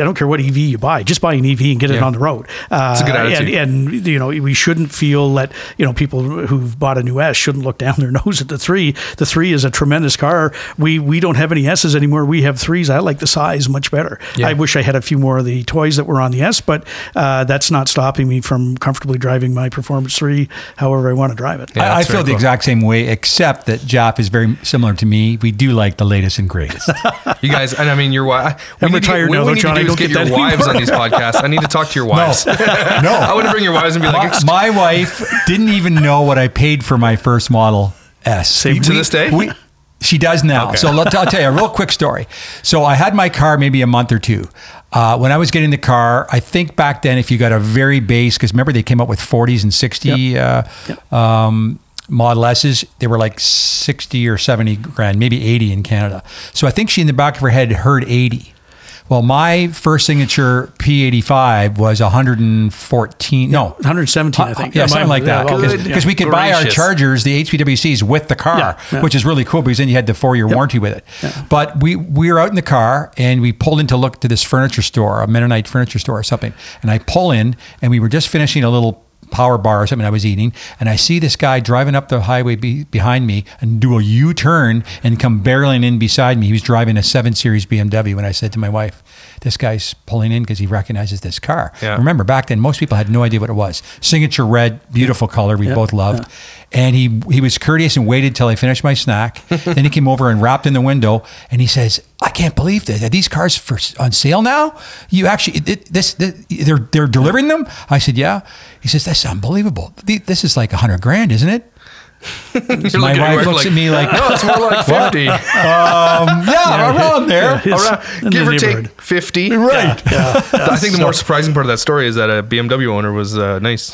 I don't care what EV you buy, just buy an EV and get it Yeah. on the road. Uh, It's a good attitude. And, and you know we shouldn't feel that you know people who've bought a new S shouldn't look down their nose at the three. The three is a tremendous car. We we don't have any S's anymore. We have threes. I like the size much better. Yeah. I wish I had a few more of the toys that were on the S, but uh, that's not stopping me from comfortably driving my Performance three however I want to drive it. Yeah, I, I feel very the exact same way, except that Jeff is very similar to me. We do like the latest and greatest. You guys, and I mean your wife. I'm retired now, though, we need John. I to do is don't get get your that wives on these podcasts. I need to talk to your wives. no, I want to bring your wives and be like, my, my wife didn't even know what I paid for my first Model S. Same to this day? We, she does now. Okay. So let, I'll tell you a real quick story. So I had my car maybe a month or two. Uh, when I was getting the car, I think back then, if you got a very base, because remember they came up with 40s and 60 uh, Um, Model S's, they were like 60 or 70 grand, maybe 80 in Canada. So I think she in the back of her head heard 80. Well, my first signature P85 was 114. No, 117, I think. yeah, Yeah, something mine- like that. Because yeah. we could buy our chargers, the HPWCs, with the car, Yeah, yeah. which is really cool because then you had the four year warranty with it. But we we were out in the car and we pulled in to look to this furniture store, a Mennonite furniture store or something. And I pull in and we were just finishing a little power bar or something I was eating, and I see this guy driving up the highway be, behind me and do a U turn and come barreling in beside me. He was driving a 7 Series BMW, and I said to my wife, This guy's pulling in because he recognizes this car. Yeah. Remember, back then, most people had no idea what it was. Signature red, beautiful color, we both loved. And he he was courteous and waited till I finished my snack. then he came over and rapped in the window, and he says, "I can't believe that Are these cars for on sale now? You actually it, this, this they're they're delivering them?" I said, "Yeah." He says, "That's unbelievable. This is like a hundred grand, isn't it?" You're My looking at wife your looks at me like, no, it's more like 50. Um, yeah, around there. It's Around- in give the or take 50. Right. I think the more surprising part of that story is that a BMW owner was uh, nice.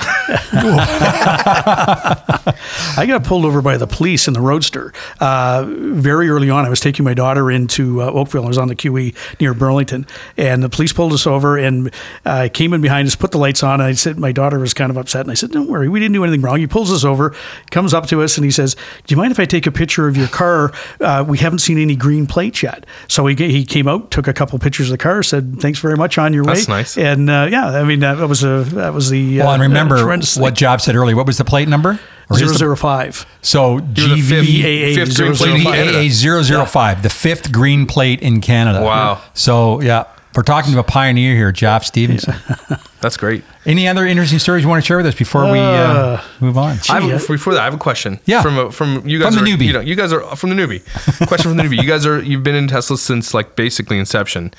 I got pulled over by the police in the Roadster uh, very early on. I was taking my daughter into uh, Oakville. I was on the QE near Burlington, and the police pulled us over and uh, came in behind us, put the lights on. And I said, my daughter was kind of upset, and I said, "Don't worry, we didn't do anything wrong." He pulls us over, comes up to us, and he says, "Do you mind if I take a picture of your car? Uh, we haven't seen any green plates yet." So he he came out, took a couple pictures of the car, said, "Thanks very much on your way." That's nice. And uh, yeah, I mean that was a that was the Well, uh, and remember tremendous what Jeff said earlier. What was the plate number? Or is zero the- zero five. So You're the fifth, GV. fifth green plate in Canada. GVAA 005, the fifth green plate in Canada. Wow. So, yeah, we're talking to a pioneer here, Jeff Stevenson. That's great. Any other interesting stories you want to share with us before we uh, Uh, move on? I have, before that, I have a question. Yeah. From a, from you guys From the are, newbie. You, know, you guys are from the newbie. question from the newbie. You guys are you've been in Tesla since like basically inception.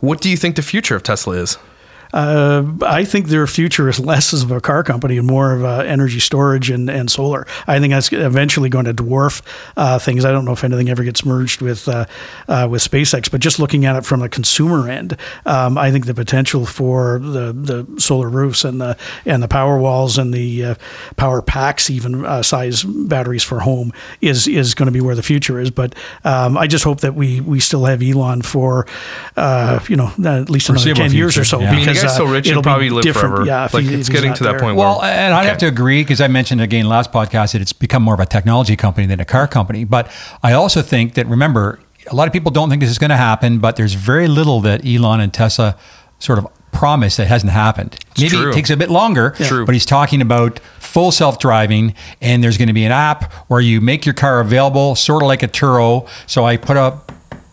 What do you think the future of Tesla is? Uh, I think their future is less of a car company and more of uh, energy storage and, and solar. I think that's eventually going to dwarf uh, things. I don't know if anything ever gets merged with uh, uh, with SpaceX, but just looking at it from a consumer end, um, I think the potential for the, the solar roofs and the and the power walls and the uh, power packs, even uh, size batteries for home, is is going to be where the future is. But um, I just hope that we we still have Elon for uh, you know at least another Foreseeable ten years or so. yeah. I mean, the Because guy's so rich, it'll he'll probably live forever. Yeah, if Like, he- it's if getting to that there. point where- Well, and I'd have to agree because I mentioned again last podcast that it's become more of a technology company than a car company. But I also think that remember, a lot of people don't think this is going to happen, but there's very little that Elon and Tesla sort of promise that hasn't happened. Maybe true. it takes a bit longer, True. but he's talking about full self-driving and there's going to be an app where you make your car available sort of like a Turo. So I put a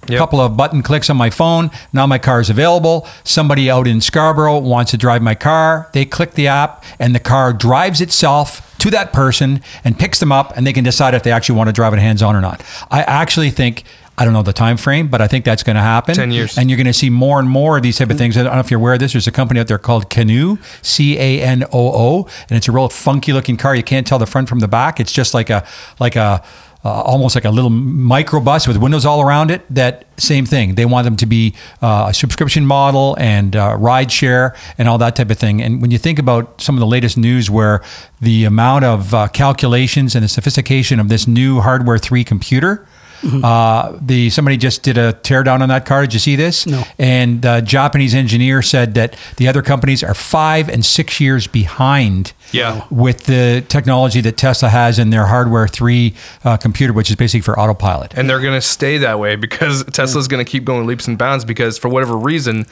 Yep. couple of button clicks on my phone. Now my car is available. Somebody out in Scarborough wants to drive my car. They click the app and the car drives itself to that person and picks them up and they can decide if they actually want to drive it hands on or not. I actually think I don't know the time frame, but I think that's going to happen. 10 years. And you're going to see more and more of these type of things. I don't know if you're aware of this. There's a company out there called Canoo, C A N O O, and it's a real funky looking car. You can't tell the front from the back. It's just like a like a uh, almost like a little microbus with windows all around it. That same thing. They want them to be uh, a subscription model and uh, ride share and all that type of thing. And when you think about some of the latest news, where the amount of uh, calculations and the sophistication of this new hardware three computer. Uh, the somebody just did a teardown on that car. Did you see this? No. And the Japanese engineer said that the other companies are five and six years behind. Yeah. With the technology that Tesla has in their hardware three uh, computer, which is basically for autopilot. and they're going to stay that way because Tesla's going to keep going leaps and bounds because for whatever reason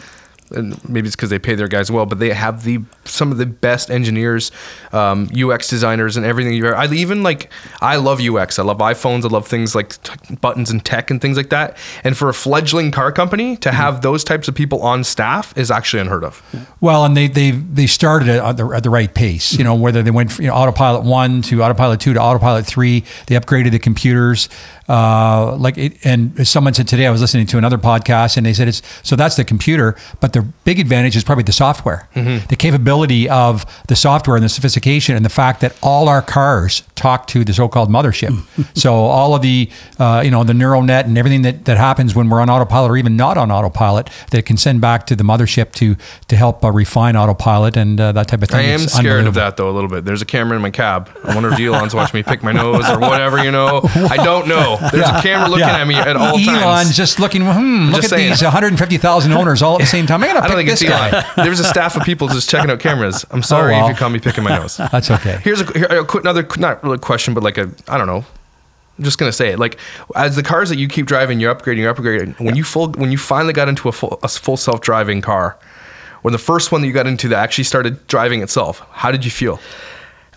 and maybe it's because they pay their guys well, but they have the some of the best engineers, um, UX designers, and everything. You I even like I love UX. I love iPhones. I love things like t- buttons and tech and things like that. And for a fledgling car company to have those types of people on staff is actually unheard of. Well, and they they they started it at the, at the right pace. You know, whether they went from, you know autopilot one to autopilot two to autopilot three, they upgraded the computers. Uh, like it, and someone said today, I was listening to another podcast, and they said it's so that's the computer, but the big advantage is probably the software, the capability of the software and the sophistication, and the fact that all our cars talk to the so-called mothership. so all of the uh, you know the neural net and everything that that happens when we're on autopilot or even not on autopilot, that can send back to the mothership to to help uh, refine autopilot and uh, that type of thing. I am It's scared of that though a little bit. There's a camera in my cab. I wonder if Elon's watching me pick my nose or whatever. You know, I don't know. There's a camera looking Yeah. at me at all Elon's times. just looking. Hmm, look at saying. these 150,000 owners all at the same time. I'm gonna I pick don't think this it's guy. Elon. There's a staff of people just checking out cameras. I'm sorry well. if you caught me picking my nose. That's okay. Here's a, here, quick- another not really question, but like a I don't know. I'm just gonna say it. Like as the cars that you keep driving, you're upgrading, you're upgrading. When you full when you finally got into a full a full self driving car, or the first one that you got into that actually started driving itself, how did you feel?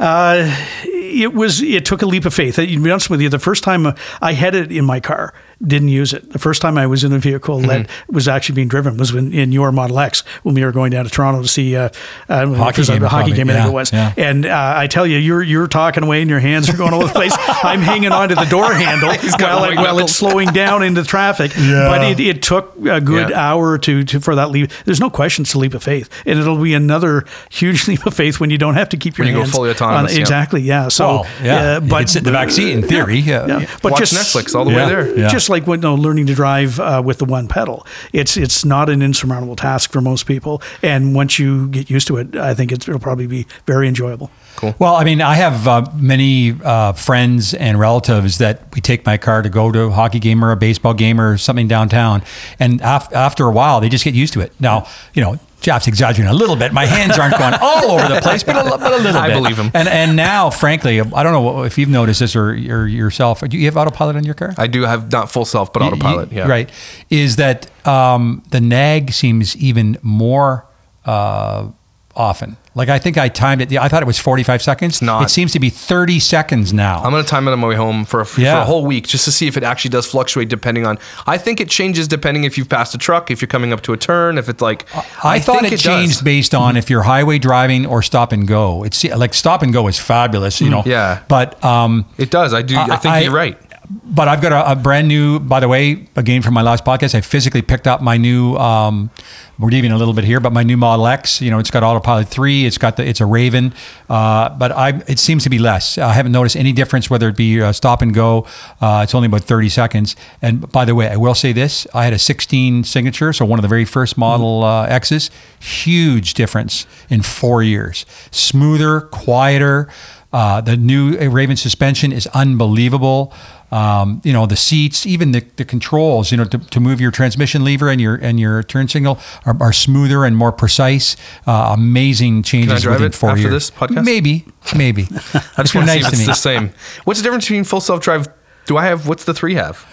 Uh, it was it took a leap of faith. To be honest with you, the first time uh, I had it in my car, didn't use it. The first time I was in a vehicle Mm-hmm. that was actually being driven was when, in your Model X when we were going down to Toronto to see uh, uh, Hockey game, the hockey probably. game. I think Yeah, it was. yeah. And uh, I tell you, you're you're talking away and your hands are going all over the place. I'm hanging onto the door handle while, it, while it's slowing down into traffic. Yeah. But it, it took a good Yeah. hour or two to, for that leap. There's no question it's a leap of faith, and it'll be another huge leap of faith when you don't have to keep your When you go hands fully on- autonomous, yeah. exactly. Yeah. So Well, yeah. uh, You but sit in the back seat in theory, yeah. But Watch just Netflix all the way there. Yeah. just like when no, learning to drive uh, with the one pedal, it's it's not an insurmountable task for most people. And once you get used to it, I think it's, it'll probably be very enjoyable. Cool. Well, I mean, I have uh, many uh, friends and relatives that we take my car to go to a hockey game or a baseball game or something downtown, and af- after a while, they just get used to it. Now, you know. Jeff's exaggerating a little bit. My hands aren't going all over the place, but a, but a little I bit. believe him. And and now, frankly, I don't know if you've noticed this or, or yourself. Do you have autopilot on your car? I do have not full self, but Y- autopilot. y- Yeah. Right. Is that um, the nag seems even more uh, often? Like I think I timed it. I thought it was 45 seconds. not. It seems to be 30 seconds now. I'm gonna time it on my way home for a, for a whole week just to see if it actually does fluctuate depending on. I think it changes depending if you've passed a truck, if you're coming up to a turn, if it's like. I, thought think it, changed does. based on if you're highway driving or stop and go. It's like stop and go is fabulous, you know. Mm, Yeah. But um, It does. I do. I, think I- you're right. But I've got a, a brand new. By the way, again from my last podcast, I physically picked up my new. Um, we're leaving a little bit here, but my new Model X. You know, it's got autopilot three. It's got the. It's a Raven, uh, but I. It seems to be less. I haven't noticed any difference whether it be uh, stop and go. Uh, it's only about thirty seconds. And by the way, I will say this: I had a 16 signature, so one of the very first Model uh, X's. Huge difference in four years. Smoother, quieter. Uh, the new Raven suspension is unbelievable. Um, you know the seats, even the, the controls. You know to, to move your transmission lever and your and your turn signal are, are smoother and more precise. Uh, amazing changes drive within it four after years. this podcast? Maybe, maybe. I just want to see if it's the same. What's the difference between full self drive? Do I have? What's the three have?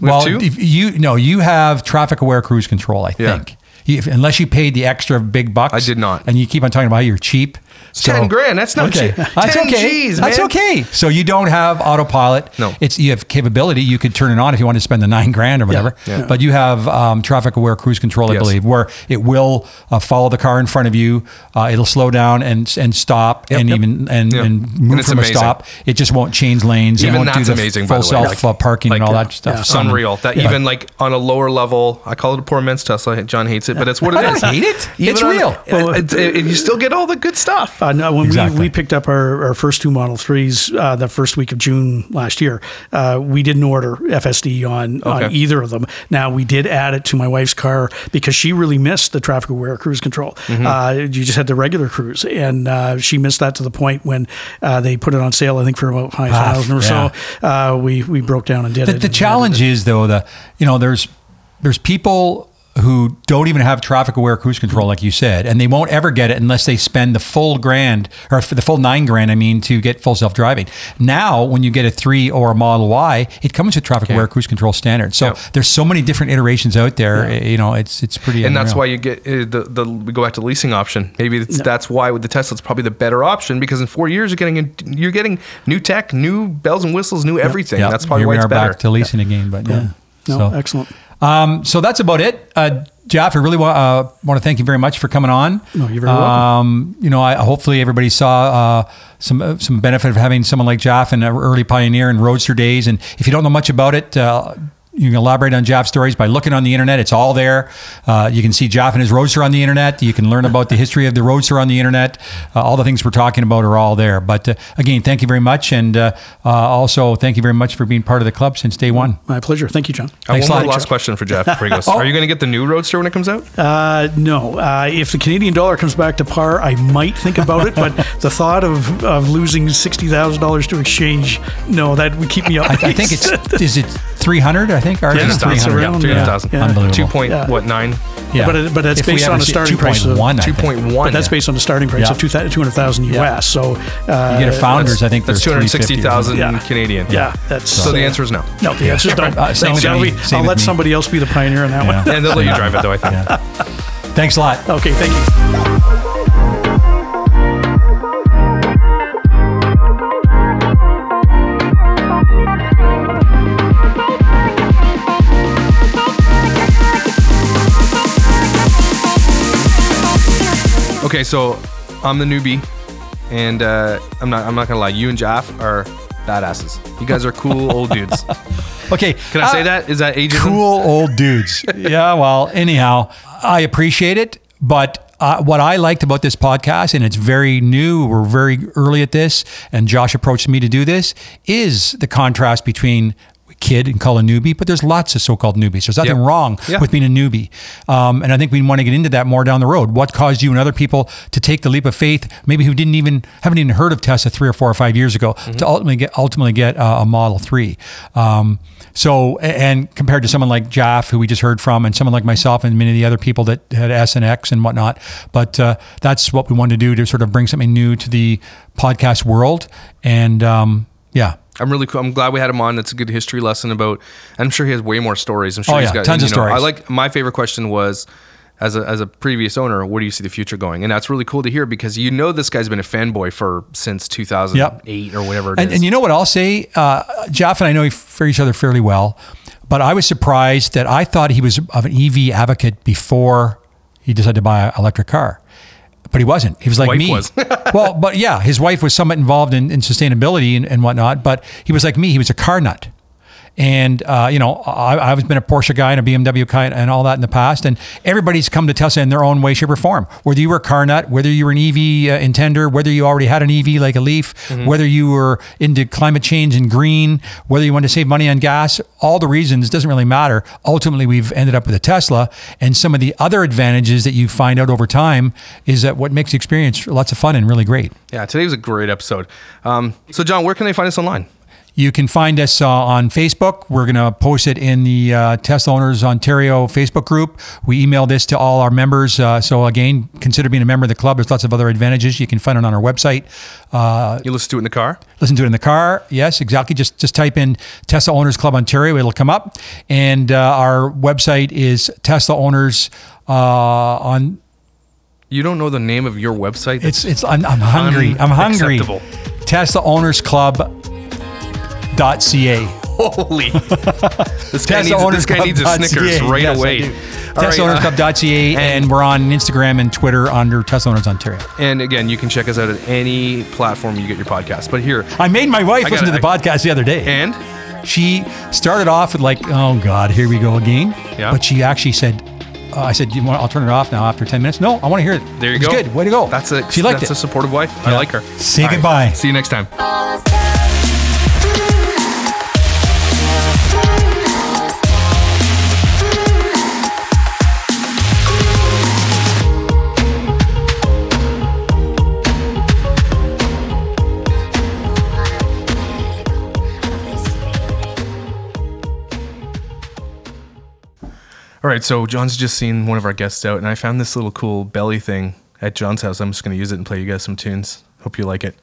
We well, two? if you no, you have traffic aware cruise control. I Yeah. think. You- if- unless you paid the extra big bucks, I did not. And you keep on talking about how you're cheap. So- ten grand. That's not Okay, cheap. that's 10 okay. Gs, that's okay. So you don't have autopilot. No. it's you have capability. You could turn it on if you want to spend the nine grand or whatever. Yeah. But you have um, traffic aware cruise control, I Yes. believe, where it will uh, follow the car in front of you. Uh, it'll slow down and and stop Yep. and Yep. even and, Yeah. and And move it's from amazing. a stop. It just won't change lanes. Even it won't do that's the amazing, by full the way. self uh, parking and all uh, that stuff. It's unreal. That Yeah. even like on a lower level, I call it a poor man's Tesla. John hates it, but it's what it is. I hate it. Even It's real. you still get all the good stuff. Uh, no, when Exactly. we, we picked up our, our first two Model 3s uh, the first week of June last year, uh, we didn't order FSD on, on either of them. Now, we did add it to my wife's car because she really missed the traffic aware cruise control. Mm-hmm. Uh, you just had the regular cruise, and uh, she missed that to the point when uh, they put it on sale, I think, for about 5000 or yeah. so. Uh, we, we broke down and did the, it. the challenge is though the you know there's there's people who don't even have traffic aware cruise control like you said and they won't ever get it unless they spend the full grand or the full nine grand i mean to get full self-driving. Now when you get a 3 or a model y it comes with traffic aware cruise control standards so Yep. there's so many different iterations out there eh, you know it's it's pretty and that's why you get uh, the, the we go back to leasing option. Maybe it's, that's why with the Tesla it's probably the better option because in four years you're getting a, you're getting new tech, new bells and whistles, new everything. Yeah, That's probably here why we it's are better. back to leasing again but yeah, No, So- excellent. Um, so that's about it. Uh, Jeff, I really wa- uh, want to thank you very much for coming on. No, you're very welcome. Um, you know, I, hopefully everybody saw uh, some uh, some benefit of having someone like Jeff and an early pioneer in Roadster days. And if you don't know much about it, uh, you can elaborate on Jeff's stories by looking on the internet. It's all there. Uh, you can see Jeff and his Roadster on the internet. You can learn about the history of the Roadster on the internet. Uh, all the things we're talking about are all there. But uh, again, thank you very much. And uh, uh, also, thank you very much for being part of the club since day one. My pleasure. Thank you, John. I Thanks one a more lot, last Jeff. question for Jeff before he goes. Oh. Are you going to get the new Roadster when it comes out? Uh, no. Uh, if the Canadian dollar comes back to par, I might think about it. But the thought of, of losing sixty thousand dollars to exchange, no, that would keep me up. I, I think it's is it 300 I think ours Yeah, is it's 300 Three yeah. hundred thousand. Yeah. Unbelievable. Two point Yeah. what nine? yeah. But it- but that's If based on a see- starting price of 2.1 I Two think. point one. But that's based on the starting price Yeah. of two hundred thousand Yeah. US. So uh, you get a founders I think That's two they're hundred 350 sixty or thousand Yeah. Canadian. Yeah, that's So the answer is no. no. The answer is no. Uh, same Thanks, with I'll, me. I'll with let somebody else be the pioneer on that Yeah. one. And they'll let you drive it though. I think. Yeah. Thanks a lot. Okay, thank you. Okay, so I'm the newbie, and uh, I'm not. I'm not gonna lie. You and Jeff are badasses. You guys are cool old dudes. Okay. Can I say uh, that? Is that ageism? Cool old dudes. yeah, well, anyhow, I appreciate it, but uh, what I liked about this podcast, and it's very new, we're very early at this, and Josh approached me to do this, is the contrast between kid and call a newbie, but there's lots of so-called newbies. There's nothing Yep. wrong Yeah. with being a newbie, um, and I think we want to get into that more down the road. What caused you and other people to take the leap of faith, maybe who didn't even haven't even heard of Tesla three or four or five years ago, to ultimately get ultimately get uh, a Model Three. Um, so, and compared to someone like Jeff, who we just heard from, and someone like myself, and many of the other people that had S and X and whatnot, but uh, that's what we wanted to do to sort of bring something new to the podcast world, and um, yeah. I'm really cool. I'm glad we had him on. That's a good history lesson about. I'm sure he has way more stories. I'm sure Oh, he's yeah, got tons of know, I like my favorite question was. As a, as a previous owner, where do you see the future going? And that's really cool to hear because you know this guy's been a fanboy for since 2008 or whatever it is. And, and you know what I'll say? Uh, Jeff and I know each other fairly well, but I was surprised that I thought he was of an EV advocate before he decided to buy an electric car. But he wasn't. He was like Wife me. was. well, but yeah, his wife was somewhat involved in, in sustainability and, and whatnot, but he was like me. He was a car nut. And uh, you know, I, I've been a Porsche guy and a BMW guy and all that in the past. And everybody's come to Tesla in their own way, shape, or form. Whether you were a car nut, whether you were an EV uh, intender, whether you already had an EV like a Leaf, whether you were into climate change and green, whether you wanted to save money on gas, all the reasons doesn't really matter. Ultimately, we've ended up with a Tesla. And some of the other advantages that you find out over time is that what makes the experience lots of fun and really great. yeah, today was a great episode. Um, so, John, where can they find us online? You can find us uh, on Facebook. We're going to post it in the uh, Tesla Owners Ontario Facebook group. We email this to all our members. Uh, so, again, consider being a member of the club. There's lots of other advantages. You can find it on our website. Uh, You listen to it in the car. listen to it in the car. Yes, exactly. Just just type in Tesla Owners Club Ontario. It'll come up. And uh, our website is Tesla Owners uh, on You don't know the name of your website? It's it's I'm, I'm hungry. I'm hungry. Tesla Owners Club. Ca. holy. this guy needs, Owners this guy needs a Snickers right Yes, I away. All right, uh, TeslaOwnersClub.ca, and we're on Instagram and Twitter under Tesla Owners Ontario. and again, you can check us out at any platform you get your podcast. But here, I made my wife I listen to the gotta- podcast the other day. and she started off with like, "Oh God, here we go again." Yeah. But she actually said, uh, "I said, you want? I'll turn it off now after ten minutes." No, I want to hear it. there you It's go. Good. Way to go. That's a She liked that's it. a supportive wife. I like her. Say All right, goodbye. See you next time. All right, so John's just seen one of our guests out, and I found this little cool belly thing at John's house. I'm just going to use it and play you guys some tunes. Hope you like it.